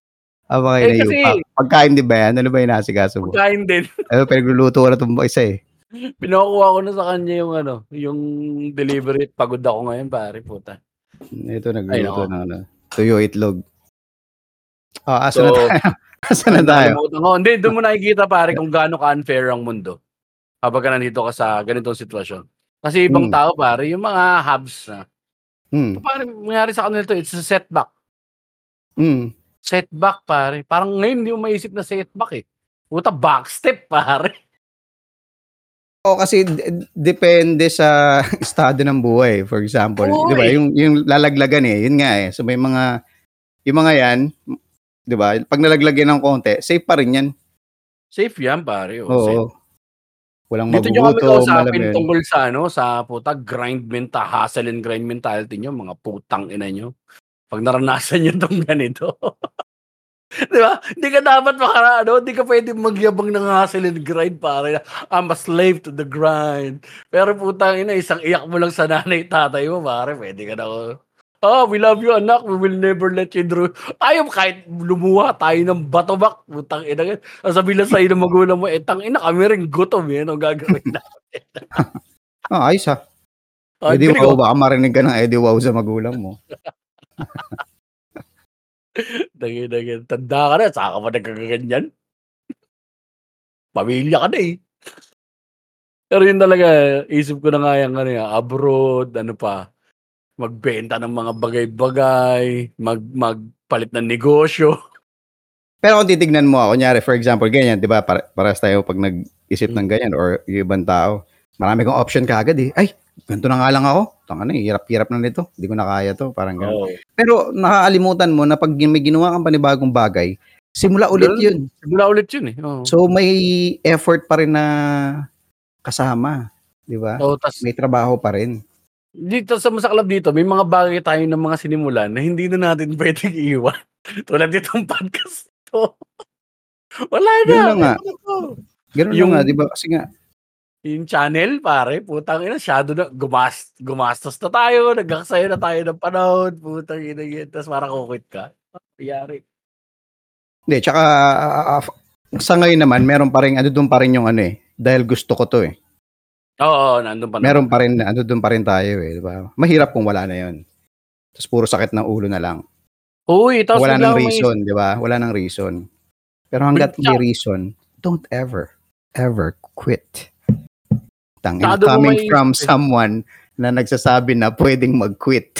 Habang kayo Eh, nayupa. kasi- Pagkain din ba yan? Ano ba yung nasikaso mo? Pagkain din. Ano, pinagluluto ko na itong isa eh. Pinakuha ko na sa kanya yung ano, yung delivery. Pagod ako ngayon, pare, puta. Ito, nagluluto ng ano. Tuyo itlog. Oh, asa na So, tayo? asa na tayo? Ko. Hindi, doon mo nakikita pare kung gaano ka-unfair ang mundo. Kapag ka nandito ka sa ganitong sitwasyon. Kasi ibang Hmm. tao pare, yung mga hubs na. Hmm. Pare, mangyari sa kanila to, it's a setback. Hmm. Setback pare. Parang ngayon hindi mo maisip na setback eh. Puta, backstep pare. O kasi d- depende sa estado ng buhay. For example, Oo, 'di ba? eh. Yung yung lalaglagan eh, yun nga eh. So may mga yung mga 'yan, 'di ba? Pag nalaglagyan ng konti, safe pa rin 'yan. Safe yan pare. Oh, Oo. safe. Walang Dito nyo kami magugutom, alam mo kausapin yun. tungkol sa ano, sa puta, grind mental, hustle and grind mentality nyo, mga putang ina nyo. Pag naranasan nyo tong ganito. Di ba? Hindi ka dapat makara, ano, hindi ka pwede magyabang ng hustle and grind, pare. I'm a slave to the grind. Pero putang ina, isang iyak mo lang sa nanay, tatay mo, pare, pwede ka na, Oh, we love you, anak. We will never let you draw. Ayaw, kahit lumuha tayo ng batobak. Putang ina. yan. Sasabihin lang sa'yo ng magulang mo, eh, tang ina, kami rin gutom, eh. Ano gagawin na? Ah, ayos ah. Ah, Eddie galing, wow, oh. baka marinig ka ng Eddie wow sa magulang mo. Dagi, dagi. Tanda ka na, saka ka pa nagkakaganyan. Pamilya ka na eh. Pero yun talaga, isip ko na nga yung ano, yan, abroad, ano pa, magbenta ng mga bagay-bagay, mag, magpalit ng negosyo. Pero kung titignan mo, kunyari, for example, ganyan, di ba, para, paras tayo pag nag-isip Hmm. ng ganyan or yung ibang tao, marami kong option kaagad eh. Ay, ganito na nga lang ako. Tanga na, eh, hirap-hirap na nito. Hindi ko na kaya to. Parang ganun. Oo. Pero nakakalimutan mo na pag may ginawa kang panibagong bagay, simula ulit Ganun. yun. Simula ulit yun eh. Oo. So may effort pa rin na kasama. Di ba? So, tas, May trabaho pa rin. dito sa masaklab dito, may mga bagay tayo ng mga sinimulan na hindi na natin pwedeng iiwan. Tulad ditong podcast to. Wala na. Yun na nga. Ano? Ganun Yung- na nga, di ba? Kasi nga, Yung channel, pare, putang ina, shadow na, gumas, gumastos na tayo, nagkakasaya na tayo ng panahon, putang ina yun, tapos parang kukwit ka. Piyari. hindi, tsaka ah, sa ngayon naman, meron pa rin, ano doon pa rin yung ano eh, dahil gusto ko to eh. Oo, nandun pa Meron pa rin, ano doon pa rin tayo eh, di ba? Mahirap kung wala na yun. Tapos puro sakit ng ulo na lang. Uy, tapos Wala nang may- reason, di ba? Wala nang reason. Pero hanggat may reason, don't ever, ever quit. Tang Masyado mo coming may- from someone na nagsasabi na pwedeng mag-quit.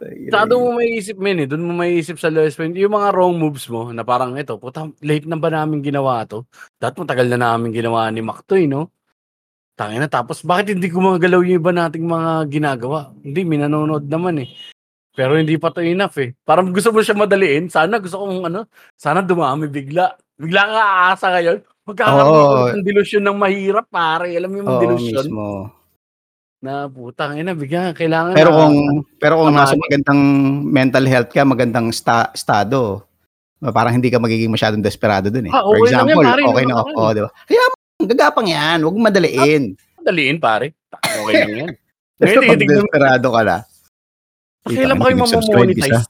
Masyado mo may isip, men, eh. Doon mo may isip sa lowest point. Yung mga wrong moves mo, na parang ito, puta, late na ba namin ginawa to? Dati matagal na namin ginawa ni Mac to, eh, no? Tangina, tapos bakit hindi ko mga galaw yung iba nating mga ginagawa? Hindi, minanonood naman eh. Pero hindi pa to enough eh. Parang gusto mo siya madaliin. Sana gusto kong ano, sana dumami bigla. Bigla ka aasa ngayon. Magkakaroon Oo. oh. ng delusyon ng mahirap, pare. Alam mo yung Oo, delusyon mismo. na putang ina, bigla kailangan Pero na- kung pero kung nasa magandang mental health ka, magandang sta- estado, parang hindi ka magiging masyadong desperado dun eh. Ah, For okay yan, example, pare, okay na ako, di ba? Kaya gagapang yan, huwag madaliin. Daliin, pare. Okay lang yan. Basta pag desperado ka na, Kailan ba kayo mamamonetize?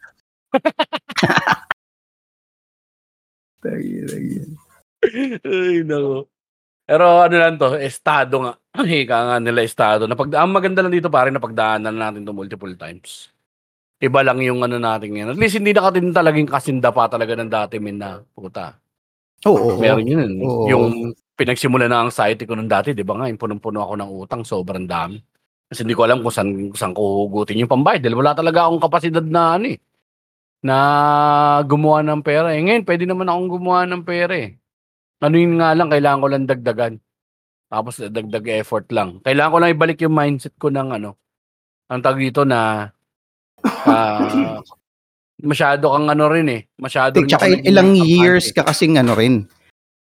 Ay, nako. Pero ano lang to, estado nga. Ika nga nila estado. Na pag, ang maganda lang dito pare, na pagdaanan natin to multiple times. Iba lang yung ano natin ngayon. At least hindi nakatin talagang kasinda pa talaga ng dati min na puta. Oo, oo. Meron yun. Oo. Yung pinagsimula na ang anxiety ko nung dati, di ba nga, yung punong-puno ako ng utang, sobrang dami. Kasi hindi ko alam kung saan, saan ko hugutin yung pambayad. Dahil wala talaga akong kapasidad na ano eh, na gumawa ng pera. Eh ngayon, pwede naman akong gumawa ng pera eh. Ano yun nga lang, kailangan ko lang dagdagan. Tapos dagdag effort lang. Kailangan ko lang ibalik yung mindset ko ng ano, ang tag dito na ah, masyado kang ano rin eh. Masyado rin Tsaka ako naging ilang years ka kasing ano rin,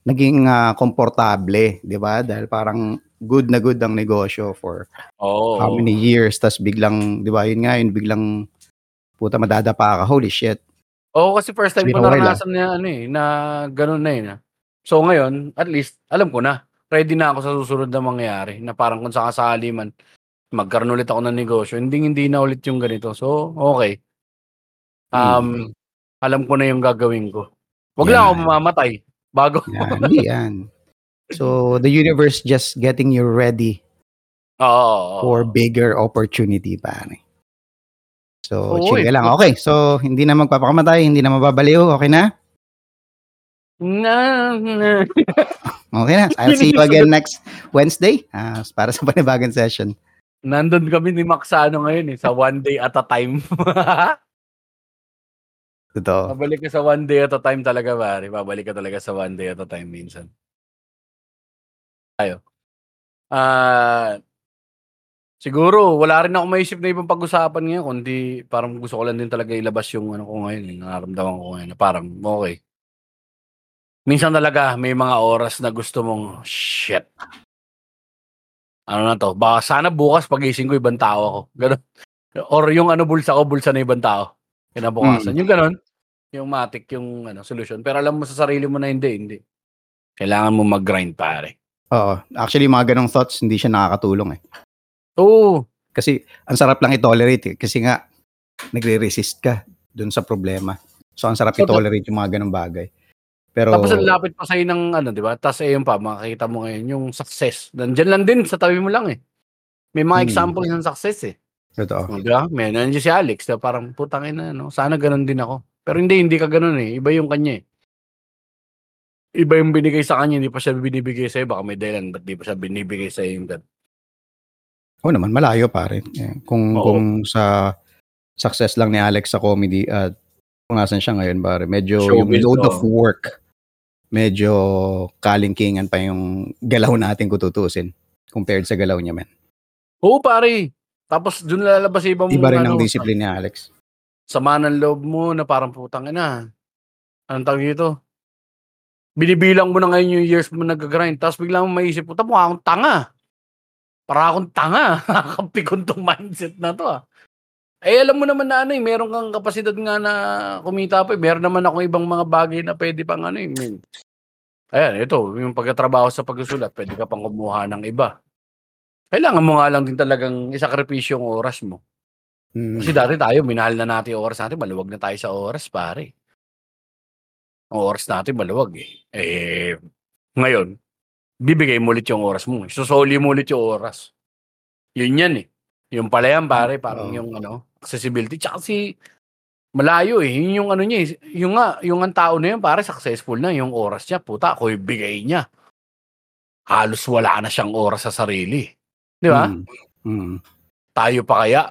naging ah, komportable, di ba? Dahil parang good na good ang negosyo for Oo. how many years, tas biglang, di ba, yun nga, yun biglang, puta, madadapa ka, holy shit. Oo, kasi first time ko naranasan na ano eh, na gano'n na eh. Na. So ngayon, at least, alam ko na ready na ako sa susunod na mangyayari na parang kung sakasali man magkaroon ulit ako ng negosyo, hindi hindi na ulit yung ganito. So, okay. Um, Mm. alam ko na yung gagawin ko. Wag lang ako mamamatay bago. Yan, hindi yan. So, the universe just getting you ready Oo. for bigger opportunity, pare. So, Oo, chill ka eh. lang. Okay, so hindi na magpapakamatay, hindi na mababaliw, okay na? Na, na. Okay na. I'll see you again next Wednesday ah, para sa panibagong session. Nandun kami ni Max sa ano ngayon eh, sa one day at a time. Totoo. Babalik ka sa one day at a time talaga, pare. Babalik ka talaga sa one day at a time minsan. Tayo. Ah, siguro, wala rin ako maisip na ibang pag-usapan ngayon, kundi parang gusto ko lang din talaga ilabas yung ano ko ngayon, yung nararamdaman ko ngayon, na parang, okay. Minsan talaga, may mga oras na gusto mong, shit. Ano na to? Baka sana bukas pagising ko, ibang tao ako. Ganun. Or yung ano, bulsa ko, bulsa na ibang tao. Kinabukasan. Yung ganun. Yung matik, yung ano, solution. Pero alam mo sa sarili mo na hindi, hindi. Kailangan mo mag-grind, pare. Oo. Actually, mga ganong thoughts, hindi siya nakakatulong eh. Oo. Kasi, ang sarap lang i-tolerate eh. Kasi nga, nagre-resist ka dun sa problema. So, ang sarap Totoo. i-tolerate yung mga ganong bagay. Pero, Tapos ang lapit pa sa'yo ng ano, di ba? Tapos ayun pa, makikita mo ngayon yung success. Nandyan lang din, sa tabi mo lang eh. May mga Hmm. example ng success eh. totoo. Di ba? May nandiyan si Alex, na parang putang ina, no? Sana ganun din ako. Pero hindi, hindi ka ganun eh. Iba yung kanya eh. Iba yung binigay sa kanya, hindi pa siya binibigay sa'yo. Baka may dahilan, ba't di pa siya binibigay sa'yo yung ganun? Oo naman, malayo pare. Eh, Kung, Oo. kung sa success lang ni Alex sa comedy at kung nasan siya ngayon pare, medyo yung Showbiz, load oo. of work, medyo kalingkingan pa yung galaw natin kung tutusin compared sa galaw niya, man. Oo, pare. Tapos dun lalabas yung ibang Iba rin ang ano, discipline ni Alex. sama ng loob mo na parang putang ina. Anong tawag dito? Binibilang mo na ngayon yung years mo nag-grind. Tapos biglang mo maisip, puta mukha akong tanga. Para akong tanga. Nakakapikon tong mindset na to ah. Eh alam mo naman na ano eh, meron kang kapasidad nga na kumita pa eh. Meron naman ako ibang mga bagay na pwede pang ano eh. Min. Ayan, ito, yung pagkatrabaho sa pagsusulat, pwede ka pang kumuha ng iba. Kailangan mo nga lang din talagang isakripisyo yung oras mo. Mm. Kasi dati tayo, minahal na natin yung oras natin, maluwag na tayo sa oras, pare. Ang oras natin maluwag eh. Eh, ngayon, bibigay mo ulit yung oras mo. Susoli mo ulit yung oras. Yun yan eh. Yung pala yan, pare, parang Oo. yung ano, accessibility. Tsaka si, malayo eh. Yun yung ano niya eh. Yung nga, yung ang tao na yun, pare, successful na. Yung oras niya, puta, ako ibigay niya. Halos wala na siyang oras sa sarili. Di ba? Mm. Mm. tayo pa kaya?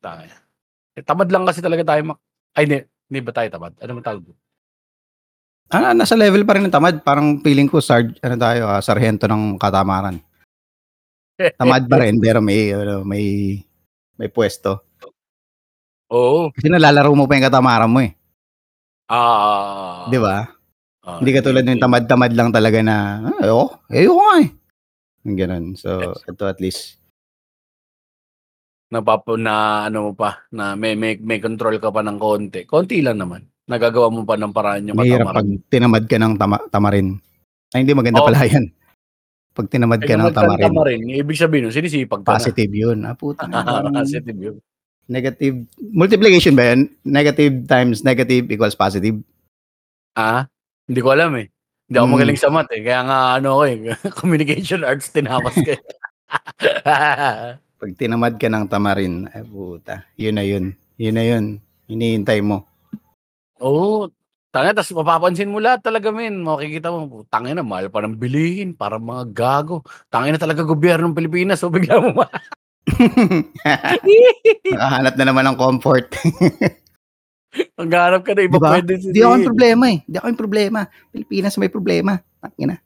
Tayo. Eh, tamad lang kasi talaga tayo mak... Ay, hindi. Hindi ba tayo tamad? Ano man tawag? Ah, nasa level pa rin ng tamad. Parang feeling ko, sarge, ano tayo, ah, sarhento ng katamaran. Tamad pa rin, pero may, ano, may, may pwesto. Oo. Kasi nalalaro mo pa yung katamaran mo eh. Ah. Di ba? Ah, Hindi ka tulad ng tamad-tamad lang talaga na, ah, ayoko, ayoko nga eh. Yung Ganun. So, ito at least. Napapa, na ano mo pa, na may, may, may control ka pa ng konti. Konti lang naman. Nagagawa mo pa ng paraan yung Mahirap pag tinamad ka ng tama, tamarin. Ay, hindi maganda Oo. pala yan. Pag tinamad ka ng tamarin, tamarin, ibig sabihin, nun, sinisipag ka positive yun. Ah, puta. na. Positive yun. negative. Multiplication ba yan? Negative times negative equals positive. Ah, hindi ko alam eh. Hindi ako Hmm. magaling sa math eh. Kaya nga ano ko eh, communication arts tinapas ko eh. Pag tinamad ka ng tamarin, ay puta. Yun na yun. Yun na yun. Hinihintay mo. Oo. Tanga, tapos mapapansin mo lahat talaga, men. Makikita mo, tangin na, mahal pa ng bilihin, para mga gago. Tangin na talaga gobyerno ng Pilipinas, so bigla mo ma... Nakahanap na naman ng comfort. Maghanap ka na, iba Diba? pwede Hindi ako yung sabihin. problema eh. Hindi ako yung problema. Pilipinas may problema. Tangina.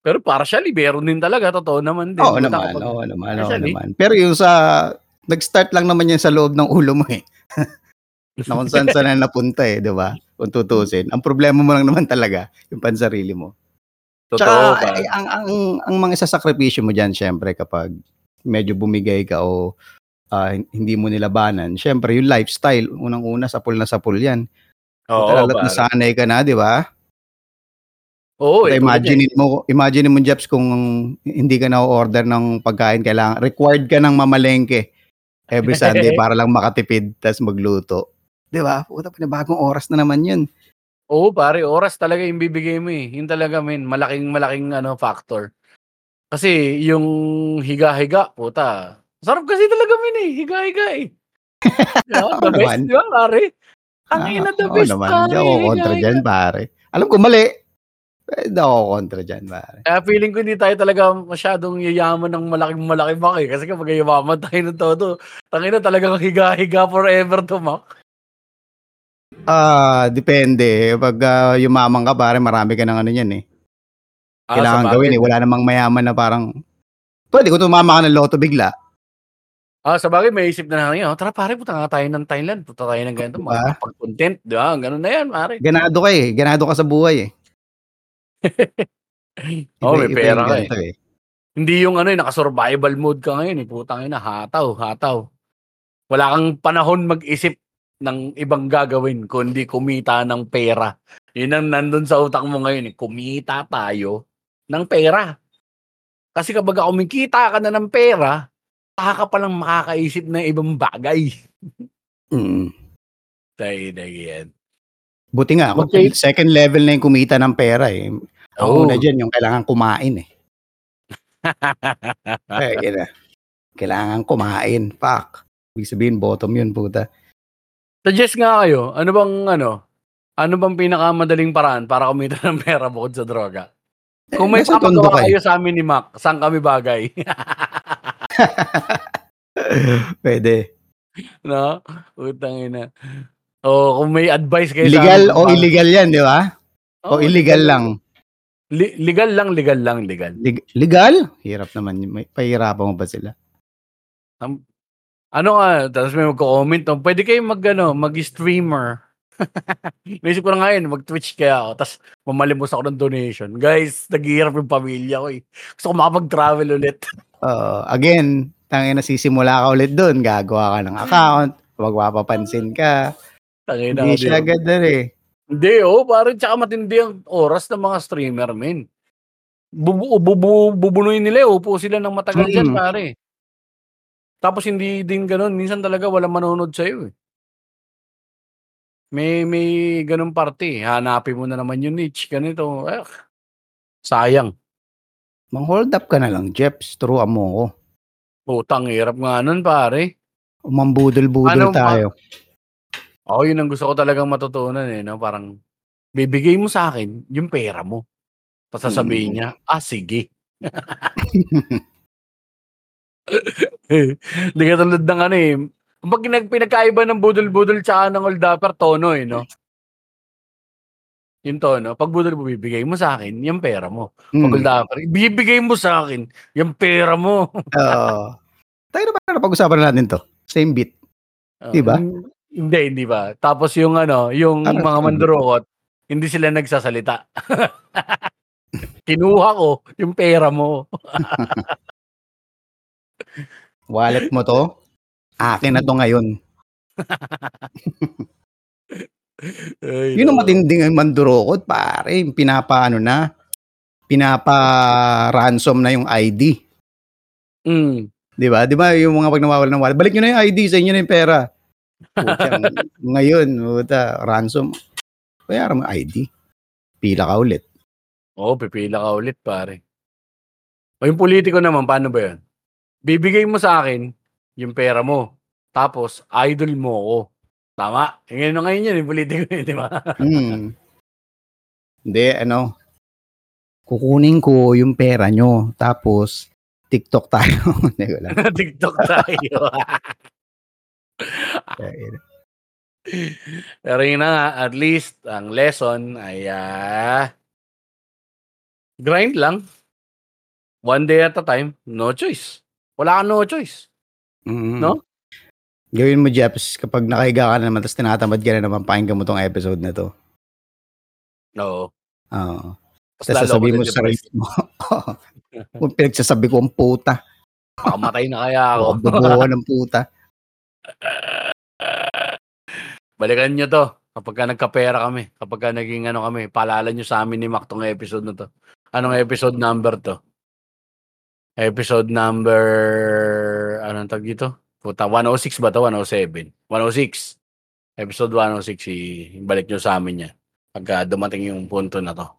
Pero partially, meron din talaga, totoo naman din. Oo naman, oo naman, oo naman. Pero yung sa, nag-start lang naman yan sa loob ng ulo mo eh. na kung saan saan na napunta eh, di ba? Kung tutusin. Ang problema mo lang naman talaga, yung pansarili mo. Totoo Tsaka, ba? ay, ang, ang, ang mga isasakripisyo mo dyan, syempre, kapag medyo bumigay ka o ah, hindi mo nilabanan, syempre, yung lifestyle, unang-una, sapul na sapul yan. Oo, Lalo't pare. nasanay ka na, di ba? Oo, Kaya eh, imagine mo, imagine mo, Jeps, kung hindi ka na-order ng pagkain, kailangan, required ka ng mamalengke every Sunday para lang makatipid, tas magluto. Di ba? Puta, panibagong oras na naman yun. Oo, pare, oras talaga yung bibigay mo eh. Yun talaga, men. Malaking, malaking ano, factor. Kasi yung higa-higa, puta. Sarap kasi talaga, men eh. Higa-higa eh. Yeah, the best, di ba, pare? Ang ina, the Ah, best, naman. pare. Hindi ako kontra higa-higa. dyan, pare. Alam ko mali. Hindi ako kontra dyan, pare. Kaya feeling ko hindi tayo talaga masyadong yayaman ng malaking malaki mak eh. Kasi kapag yayaman tayo ng todo, tangina talagang higa-higa forever to mak. Ah, depende. Pag ah, yumaman ka, pare, marami ka ng ano yan eh. Kailangan Ah, sa gawin bagay. eh. Wala namang mayaman na parang, pwede ko tumama ka ng loto bigla. Ah, sa bagay, may isip na namin, oh, tara pare, punta nga tayo ng Thailand, punta tayo ng ganito, Diba? makapag-content, di ba? Ganun na yan, pare. Ganado ka eh. Ganado ka sa buhay eh. Oh, may Iba- pera ka eh. eh. Hindi yung ano, eh, naka-survival mode ka ngayon, eh. Putang ina, hataw, hataw. Wala kang panahon mag-isip ng ibang gagawin kundi kumita ng pera. Yun ang nandun sa utak mo ngayon, eh. kumita tayo ng pera. Kasi kapag kumikita ka na ng pera, saka ka palang makakaisip ng ibang bagay. Mm. Tayo na yan. Buti nga, ako, Okay. second level na yung kumita ng pera eh. Ang Oh. una dyan, yung kailangan kumain eh. Kaya yun na. Kailangan kumain. Fuck. Ibig sabihin, bottom yun, puta. Suggest nga kayo, ano bang ano, ano bang pinakamadaling paraan para kumita ng pera bukod sa droga? Kung may Eh, papagawa ka kayo sa amin ni Mac, saan kami bagay? Pwede. no? Utang ina. O kung may advice kayo Legal sa amin. o illegal yan, di ba? Oo, o illegal lang. Li- legal lang, legal lang, legal. Leg- legal? Hirap naman. May pahirapan mo ba sila? Ano nga, tapos may magko-comment, no? pwede kayo mag, ano, mag-streamer. Naisip ko na nga yun, mag-twitch kaya ako, tapos mamalimos ako ng donation. Guys, naghihirap yung pamilya ko eh. Gusto ko makapag-travel ulit. Uh, again, tangin na sisimula ka ulit doon. Gagawa ka ng account. Magpapapansin ka. Tangin na Hindi ka, siya agad doon eh. Hindi, oh, parang tsaka matindi ang oras ng mga streamer, men. Bubu, bubu, bubunuin nila, eh. upo sila ng matagal dyan, Mm. pare. Tapos hindi din ganun, minsan talaga walang manonood sa'yo eh. May, may ganun parte, eh. hanapin mo na naman yung niche, ganito. Eh, sayang. Mang-hold up ka na lang, Jeps. Turuan mo ko. Putang, hirap nga nun, pare. Umambudol-budol Ano pa? tayo. Ako, yun ang gusto ko talagang matutunan eh, no? Parang, bibigay mo sa akin yung pera mo. Tapos sasabihin Mm. niya, ah, sige. Hindi ka tulad ng ano eh. Pinag pinagkaiba ng budol-budol tsaka ng old upper, tono eh, no? Yung tono, pag budol mo, bibigay mo sa akin, yung pera mo. Pag Mm. old upper, bibigay mo sa akin, yung pera mo. Oo. tayo na ba na natin to? Same beat. Di ba? Uh, hindi, hindi ba? Tapos yung ano, yung Ano, mga ano? mandurukot, hindi sila nagsasalita. Kinuha ko yung pera mo. Wallet mo to? Akin na to ngayon. Ay, Yun ang matinding mandurokot, pare. Yung Pinapa, ano na, pinapa-ransom na yung ID. Mm. Di ba? Di ba yung mga pag nawawala ng wallet, balik nyo na yung ID, sa inyo na yung pera. Putyang, ngayon, puta, ransom. Bayaran mo ID. Pila ka ulit. Oo, pipila ka ulit, pare. O yung politiko naman, paano ba yun? Bibigay mo sa akin yung pera mo. Tapos, idol mo ako. Tama? Ngayon na ngayon yun, yung politiko yun, di ba? Hmm. Hindi, ano, kukunin ko yung pera nyo, tapos, TikTok tayo. Hindi ko lang. TikTok tayo. Pero yun na nga, at least, ang lesson ay, ah, grind lang. One day at a time. No choice. Wala kang no choice. Mm. No? Gawin mo, Jeps, kapag nakahiga ka na naman, tapos tinatamad ka na naman, pakinggan mo tong episode na to. Oo. Oo. Tapos sasabihin mo sa sarili mo, kung pinagsasabi ko ang puta, Makamatay na kaya ako. o bubuo ng puta. Balikan nyo to. Kapagka nagkapera kami, kapagka naging ano kami, paalala nyo sa amin ni Mac tong episode na to. Anong episode number to? Episode number, anong tag dito? Puta, 106 ba to? 107? 106. Episode 106, ibalik nyo sa amin yan. Pagka dumating yung punto na to.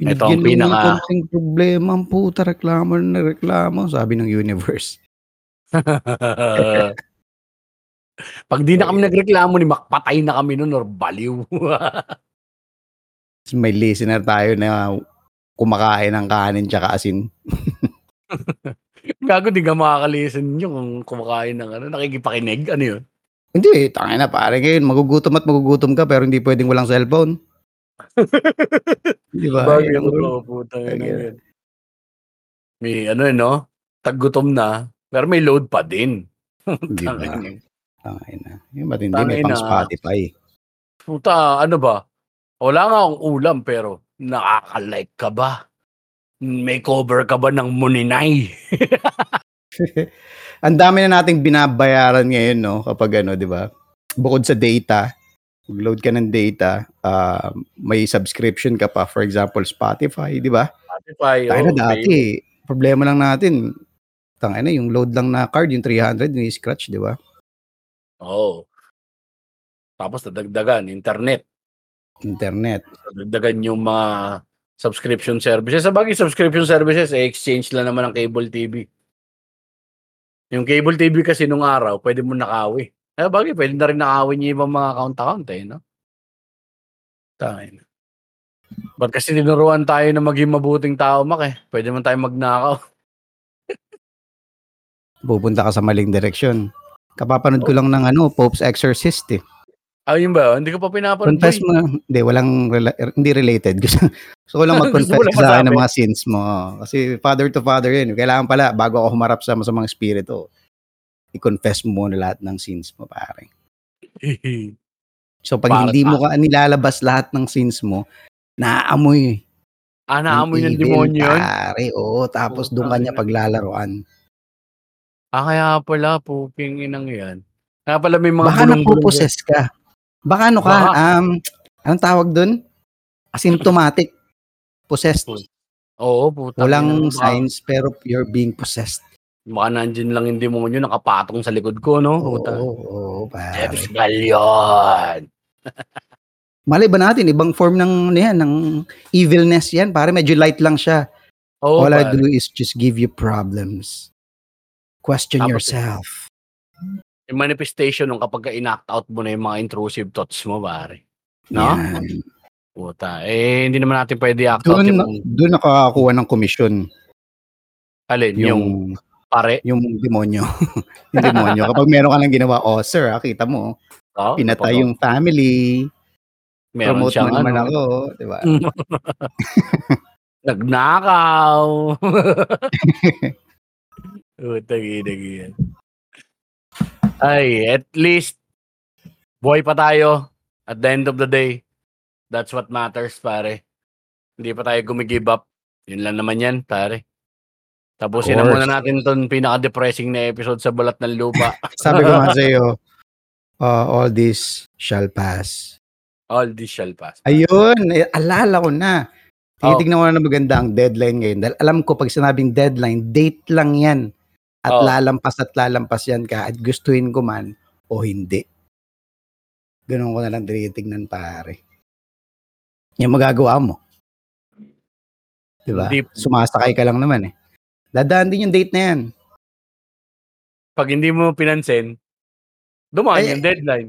Ito ang Binigyan lang ng pinaka- konting problema ang puta, reklamo na reklamo, sabi ng universe. Pag di na kami nagreklamo ni Mac, patay na kami nun or baliw. May listener tayo na kumakain ng kanin tsaka asin. Gago, di ka makaka-listen nyo kung kumakain ng ano, nakikipakinig. Ano yun? Hindi, tangin na pare ngayon, magugutom at magugutom ka pero hindi pwedeng walang cellphone. Di ba? Bagay Yan ako ang- to, puta. Ayun, Ano ayun. yun? May ano yun, no? Taggutom na, pero may load pa din. Di ba? Tangin na. Yung ba't hindi may pang Spotify? Puta, ano ba? Wala nga akong ulam, pero nakaka-like ka ba? May cover ka ba ng muninay? Ang dami na nating binabayaran ngayon, no? Kapag ano, di ba? Bukod sa data, mag-load ka ng data, ah, may subscription ka pa. For example, Spotify, di ba? Spotify, Tayo na oh, dati, problema lang natin, tangina yung load lang na card, yung 300, ni scratch, di ba? Oo. Tapos dadagdagan, internet. Internet. Dadagdagan yung mga subscription services. Sa bagay, subscription services, eh, exchange lang naman ng cable TV. Yung cable TV kasi nung araw, pwede mo nakawi. Eh, bagay, pwede na rin nakawin yung ibang mga account-account eh, no? Tayo. Ba't kasi tinuruan tayo na maging mabuting tao, Mak eh. Pwede man tayo magnakaw. Pupunta ka sa maling direksyon. Kapapanood ko lang ng ano, Pope's Exorcist eh. Ah, yun ba? Hindi ko pa pinapanood. Confess mo, hindi, walang, rela- hindi related. Gusto, gusto ko lang mag-confess sa akin ng mga sins mo. Kasi father to father yun. Kailangan pala, bago ako humarap sa masamang espiritu, i-confess mo muna lahat ng sins mo, pare. So, pag Para hindi mo ka nilalabas lahat ng sins mo, naaamoy. ah, ng naamoy ng demonyo yun? Pare, oo. Tapos doon Putang kanya paglalaroan. Ah, kaya pala, puking inang yan. Kaya pala may mga Baka napoposes ka. Baka ano ka, Baka. um, anong tawag doon? Asymptomatic. Possessed. Oo, puta. Walang signs pero you're being possessed. Baka nandyan lang yung demonyo nakapatong sa likod ko, no? Oo, Puta. oo, oo, pare. Jeps Galion. Malay ba natin, ibang form ng, ano yan, ng evilness yan. Pare, medyo light lang siya. Oo, All I pare. do is just give you problems. Question Tapos- yourself. Yung manifestation nung kapag inact out mo na yung mga intrusive thoughts mo, pare. No? Yan. Puta. Eh, hindi naman natin pwede act out Doon, yung, doon nakakakuha ng komisyon alin, yung, yung, pare. yung demonyo. yung demonyo. Kapag meron ka lang ginawa, oh sir, ah, kita mo, Oh, pinatay kapag yung family, meron promote mo siyang naman ano, ako, di ba? Nagnakaw. Puta, ginagi yan. Ay, at least, buhay pa tayo. At the end of the day, that's what matters, pare. Hindi pa tayo gumigive up. Yun lang naman yan, pare. Tapusin na muna natin ton pinaka-depressing na episode sa balat ng lupa. Sabi ko nga sa'yo, uh, all this shall pass. All this shall pass. Ayun, alala ko na. Oh. Tinitignan ko na na maganda ang deadline ngayon. Dahil alam ko pag sinabing deadline, date lang yan. At Oh. lalampas at lalampas yan ka at gustuhin ko man o hindi. Ganun ko na lang tinitignan pare. Yung magagawa mo. Diba? Hindi- Sumasakay ka lang naman eh. Dadaan din yung date na yan. Pag hindi mo pinansin, dumaan Ay, yung deadline.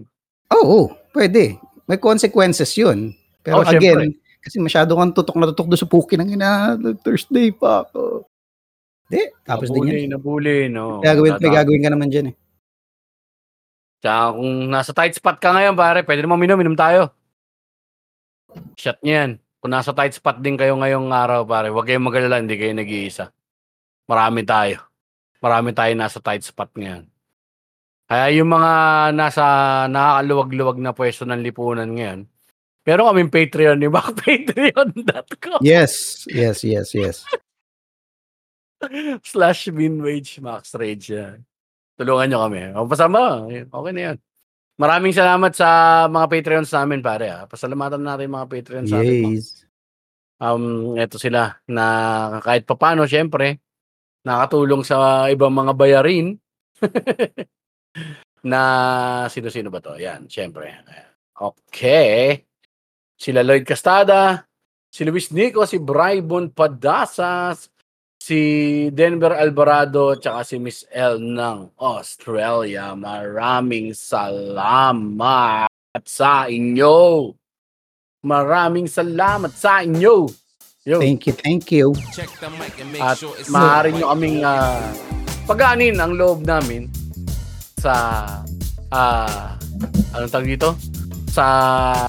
Oo, pwede. May consequences yun. Pero Oh, syempre. again, kasi masyado kang tutok na tutok doon sa puki ng ina, Thursday pa ako. Di, tapos din nabuli, yan. nabuli, no. Gagawin, may gagawin ka naman dyan eh. Tsaka kung nasa tight spot ka ngayon, pare, pwede naman minom, minom tayo. Shot niya yan. Kung nasa tight spot din kayo ngayong araw, pare, huwag kayong magalala, hindi kayo nag-iisa. Marami tayo. Marami tayo nasa tight spot ngayon. Kaya yung mga nasa nakakaluwag-luwag na pwesto ng lipunan ngayon, pero kaming Patreon ni Mac, patreon.com Yes, yes, yes, yes. slash minwage max rage yan. Tulungan nyo kami. O, pasama. Okay na yan. Maraming salamat sa mga Patreons namin, pare. Ah. Pasalamatan natin mga Patreons natin. Yes. Um, eto sila na kahit papano, syempre, nakatulong sa ibang mga bayarin. na sino-sino ba to? Yan, syempre. Okay. Sila Lloyd Castada, si Luis Nico, si Brybon Padasas, si Denver Alvarado, tsaka si Miss L ng Australia. Maraming salamat sa inyo. Maraming salamat sa inyo. Yo. Thank you, thank you. At maaari nyo kaming uh, pagaanin ang loob namin sa uh, anong tawag dito? Sa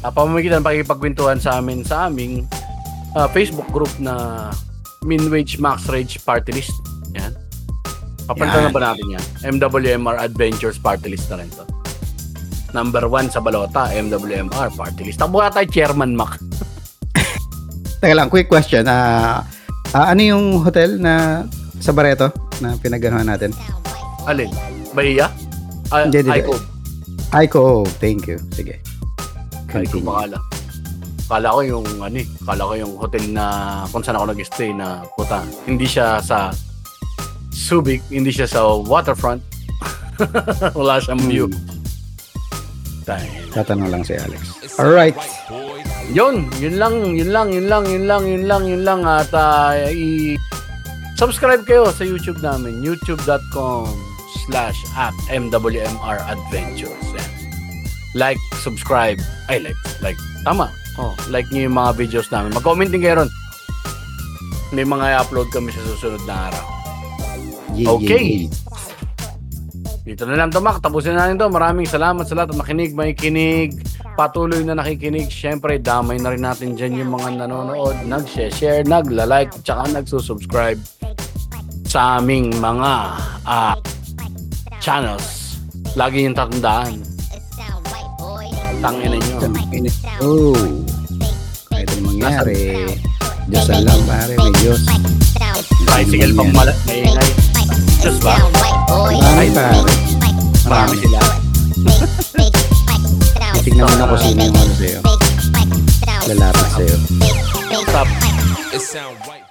pamamagitan ng pakikipagkwentuhan sa amin sa aming uh, Facebook group na Minwage Max Rage Party List. Yan. Papalitan na ba natin yan? MWMR Adventures Party List na rin to. Number one sa balota, MWMR Party List. Takbo tayo, Chairman Mac. Teka lang, quick question. Ah, ah, ano yung hotel na sa Barreto na pinaganohan natin? Alin? Bahia? Ah, Hindi. Aiko, oh, thank you. Sige. Aiko Continue. Kala ko yung ano eh, kala ko yung hotel na kung saan ako nag-stay na puta. Hindi siya sa Subic, hindi siya sa waterfront. Wala siyang view. Hmm. Dahil. Tatanong lang si Alex. Alright. Yun, yun lang, yun lang, yun lang, yun lang, yun lang, yun lang. At ah, i- subscribe kayo sa YouTube namin, youtube.com slash at MWMR Adventures. Yan. Like, subscribe. Ay, like, like. Tama. Oh, like niyo yung mga videos namin. Mag-comment din kayo ron. May mga i-upload kami sa susunod na araw. Yeah, Okay. yeah, yeah. Dito na lang to, Mac. Tapusin na natin to. Maraming salamat sa lahat. Makinig, may kinig. Patuloy na nakikinig. Siyempre, damay na rin natin dyan yung mga nanonood, nag-share, nagla-like, tsaka nagsusubscribe sa aming mga ah, channels. Lagi yung tatandaan. Tangin nyo. Oh. Kahit anong mangyari. Diyos alam, pare. May Diyos. Tricycle pang mala. Maingay. Diyos ba? Ay, pare. Marami sila. Tignan mo na kung sino yung ano sa'yo. Lalapit sa'yo. Stop. It sound right.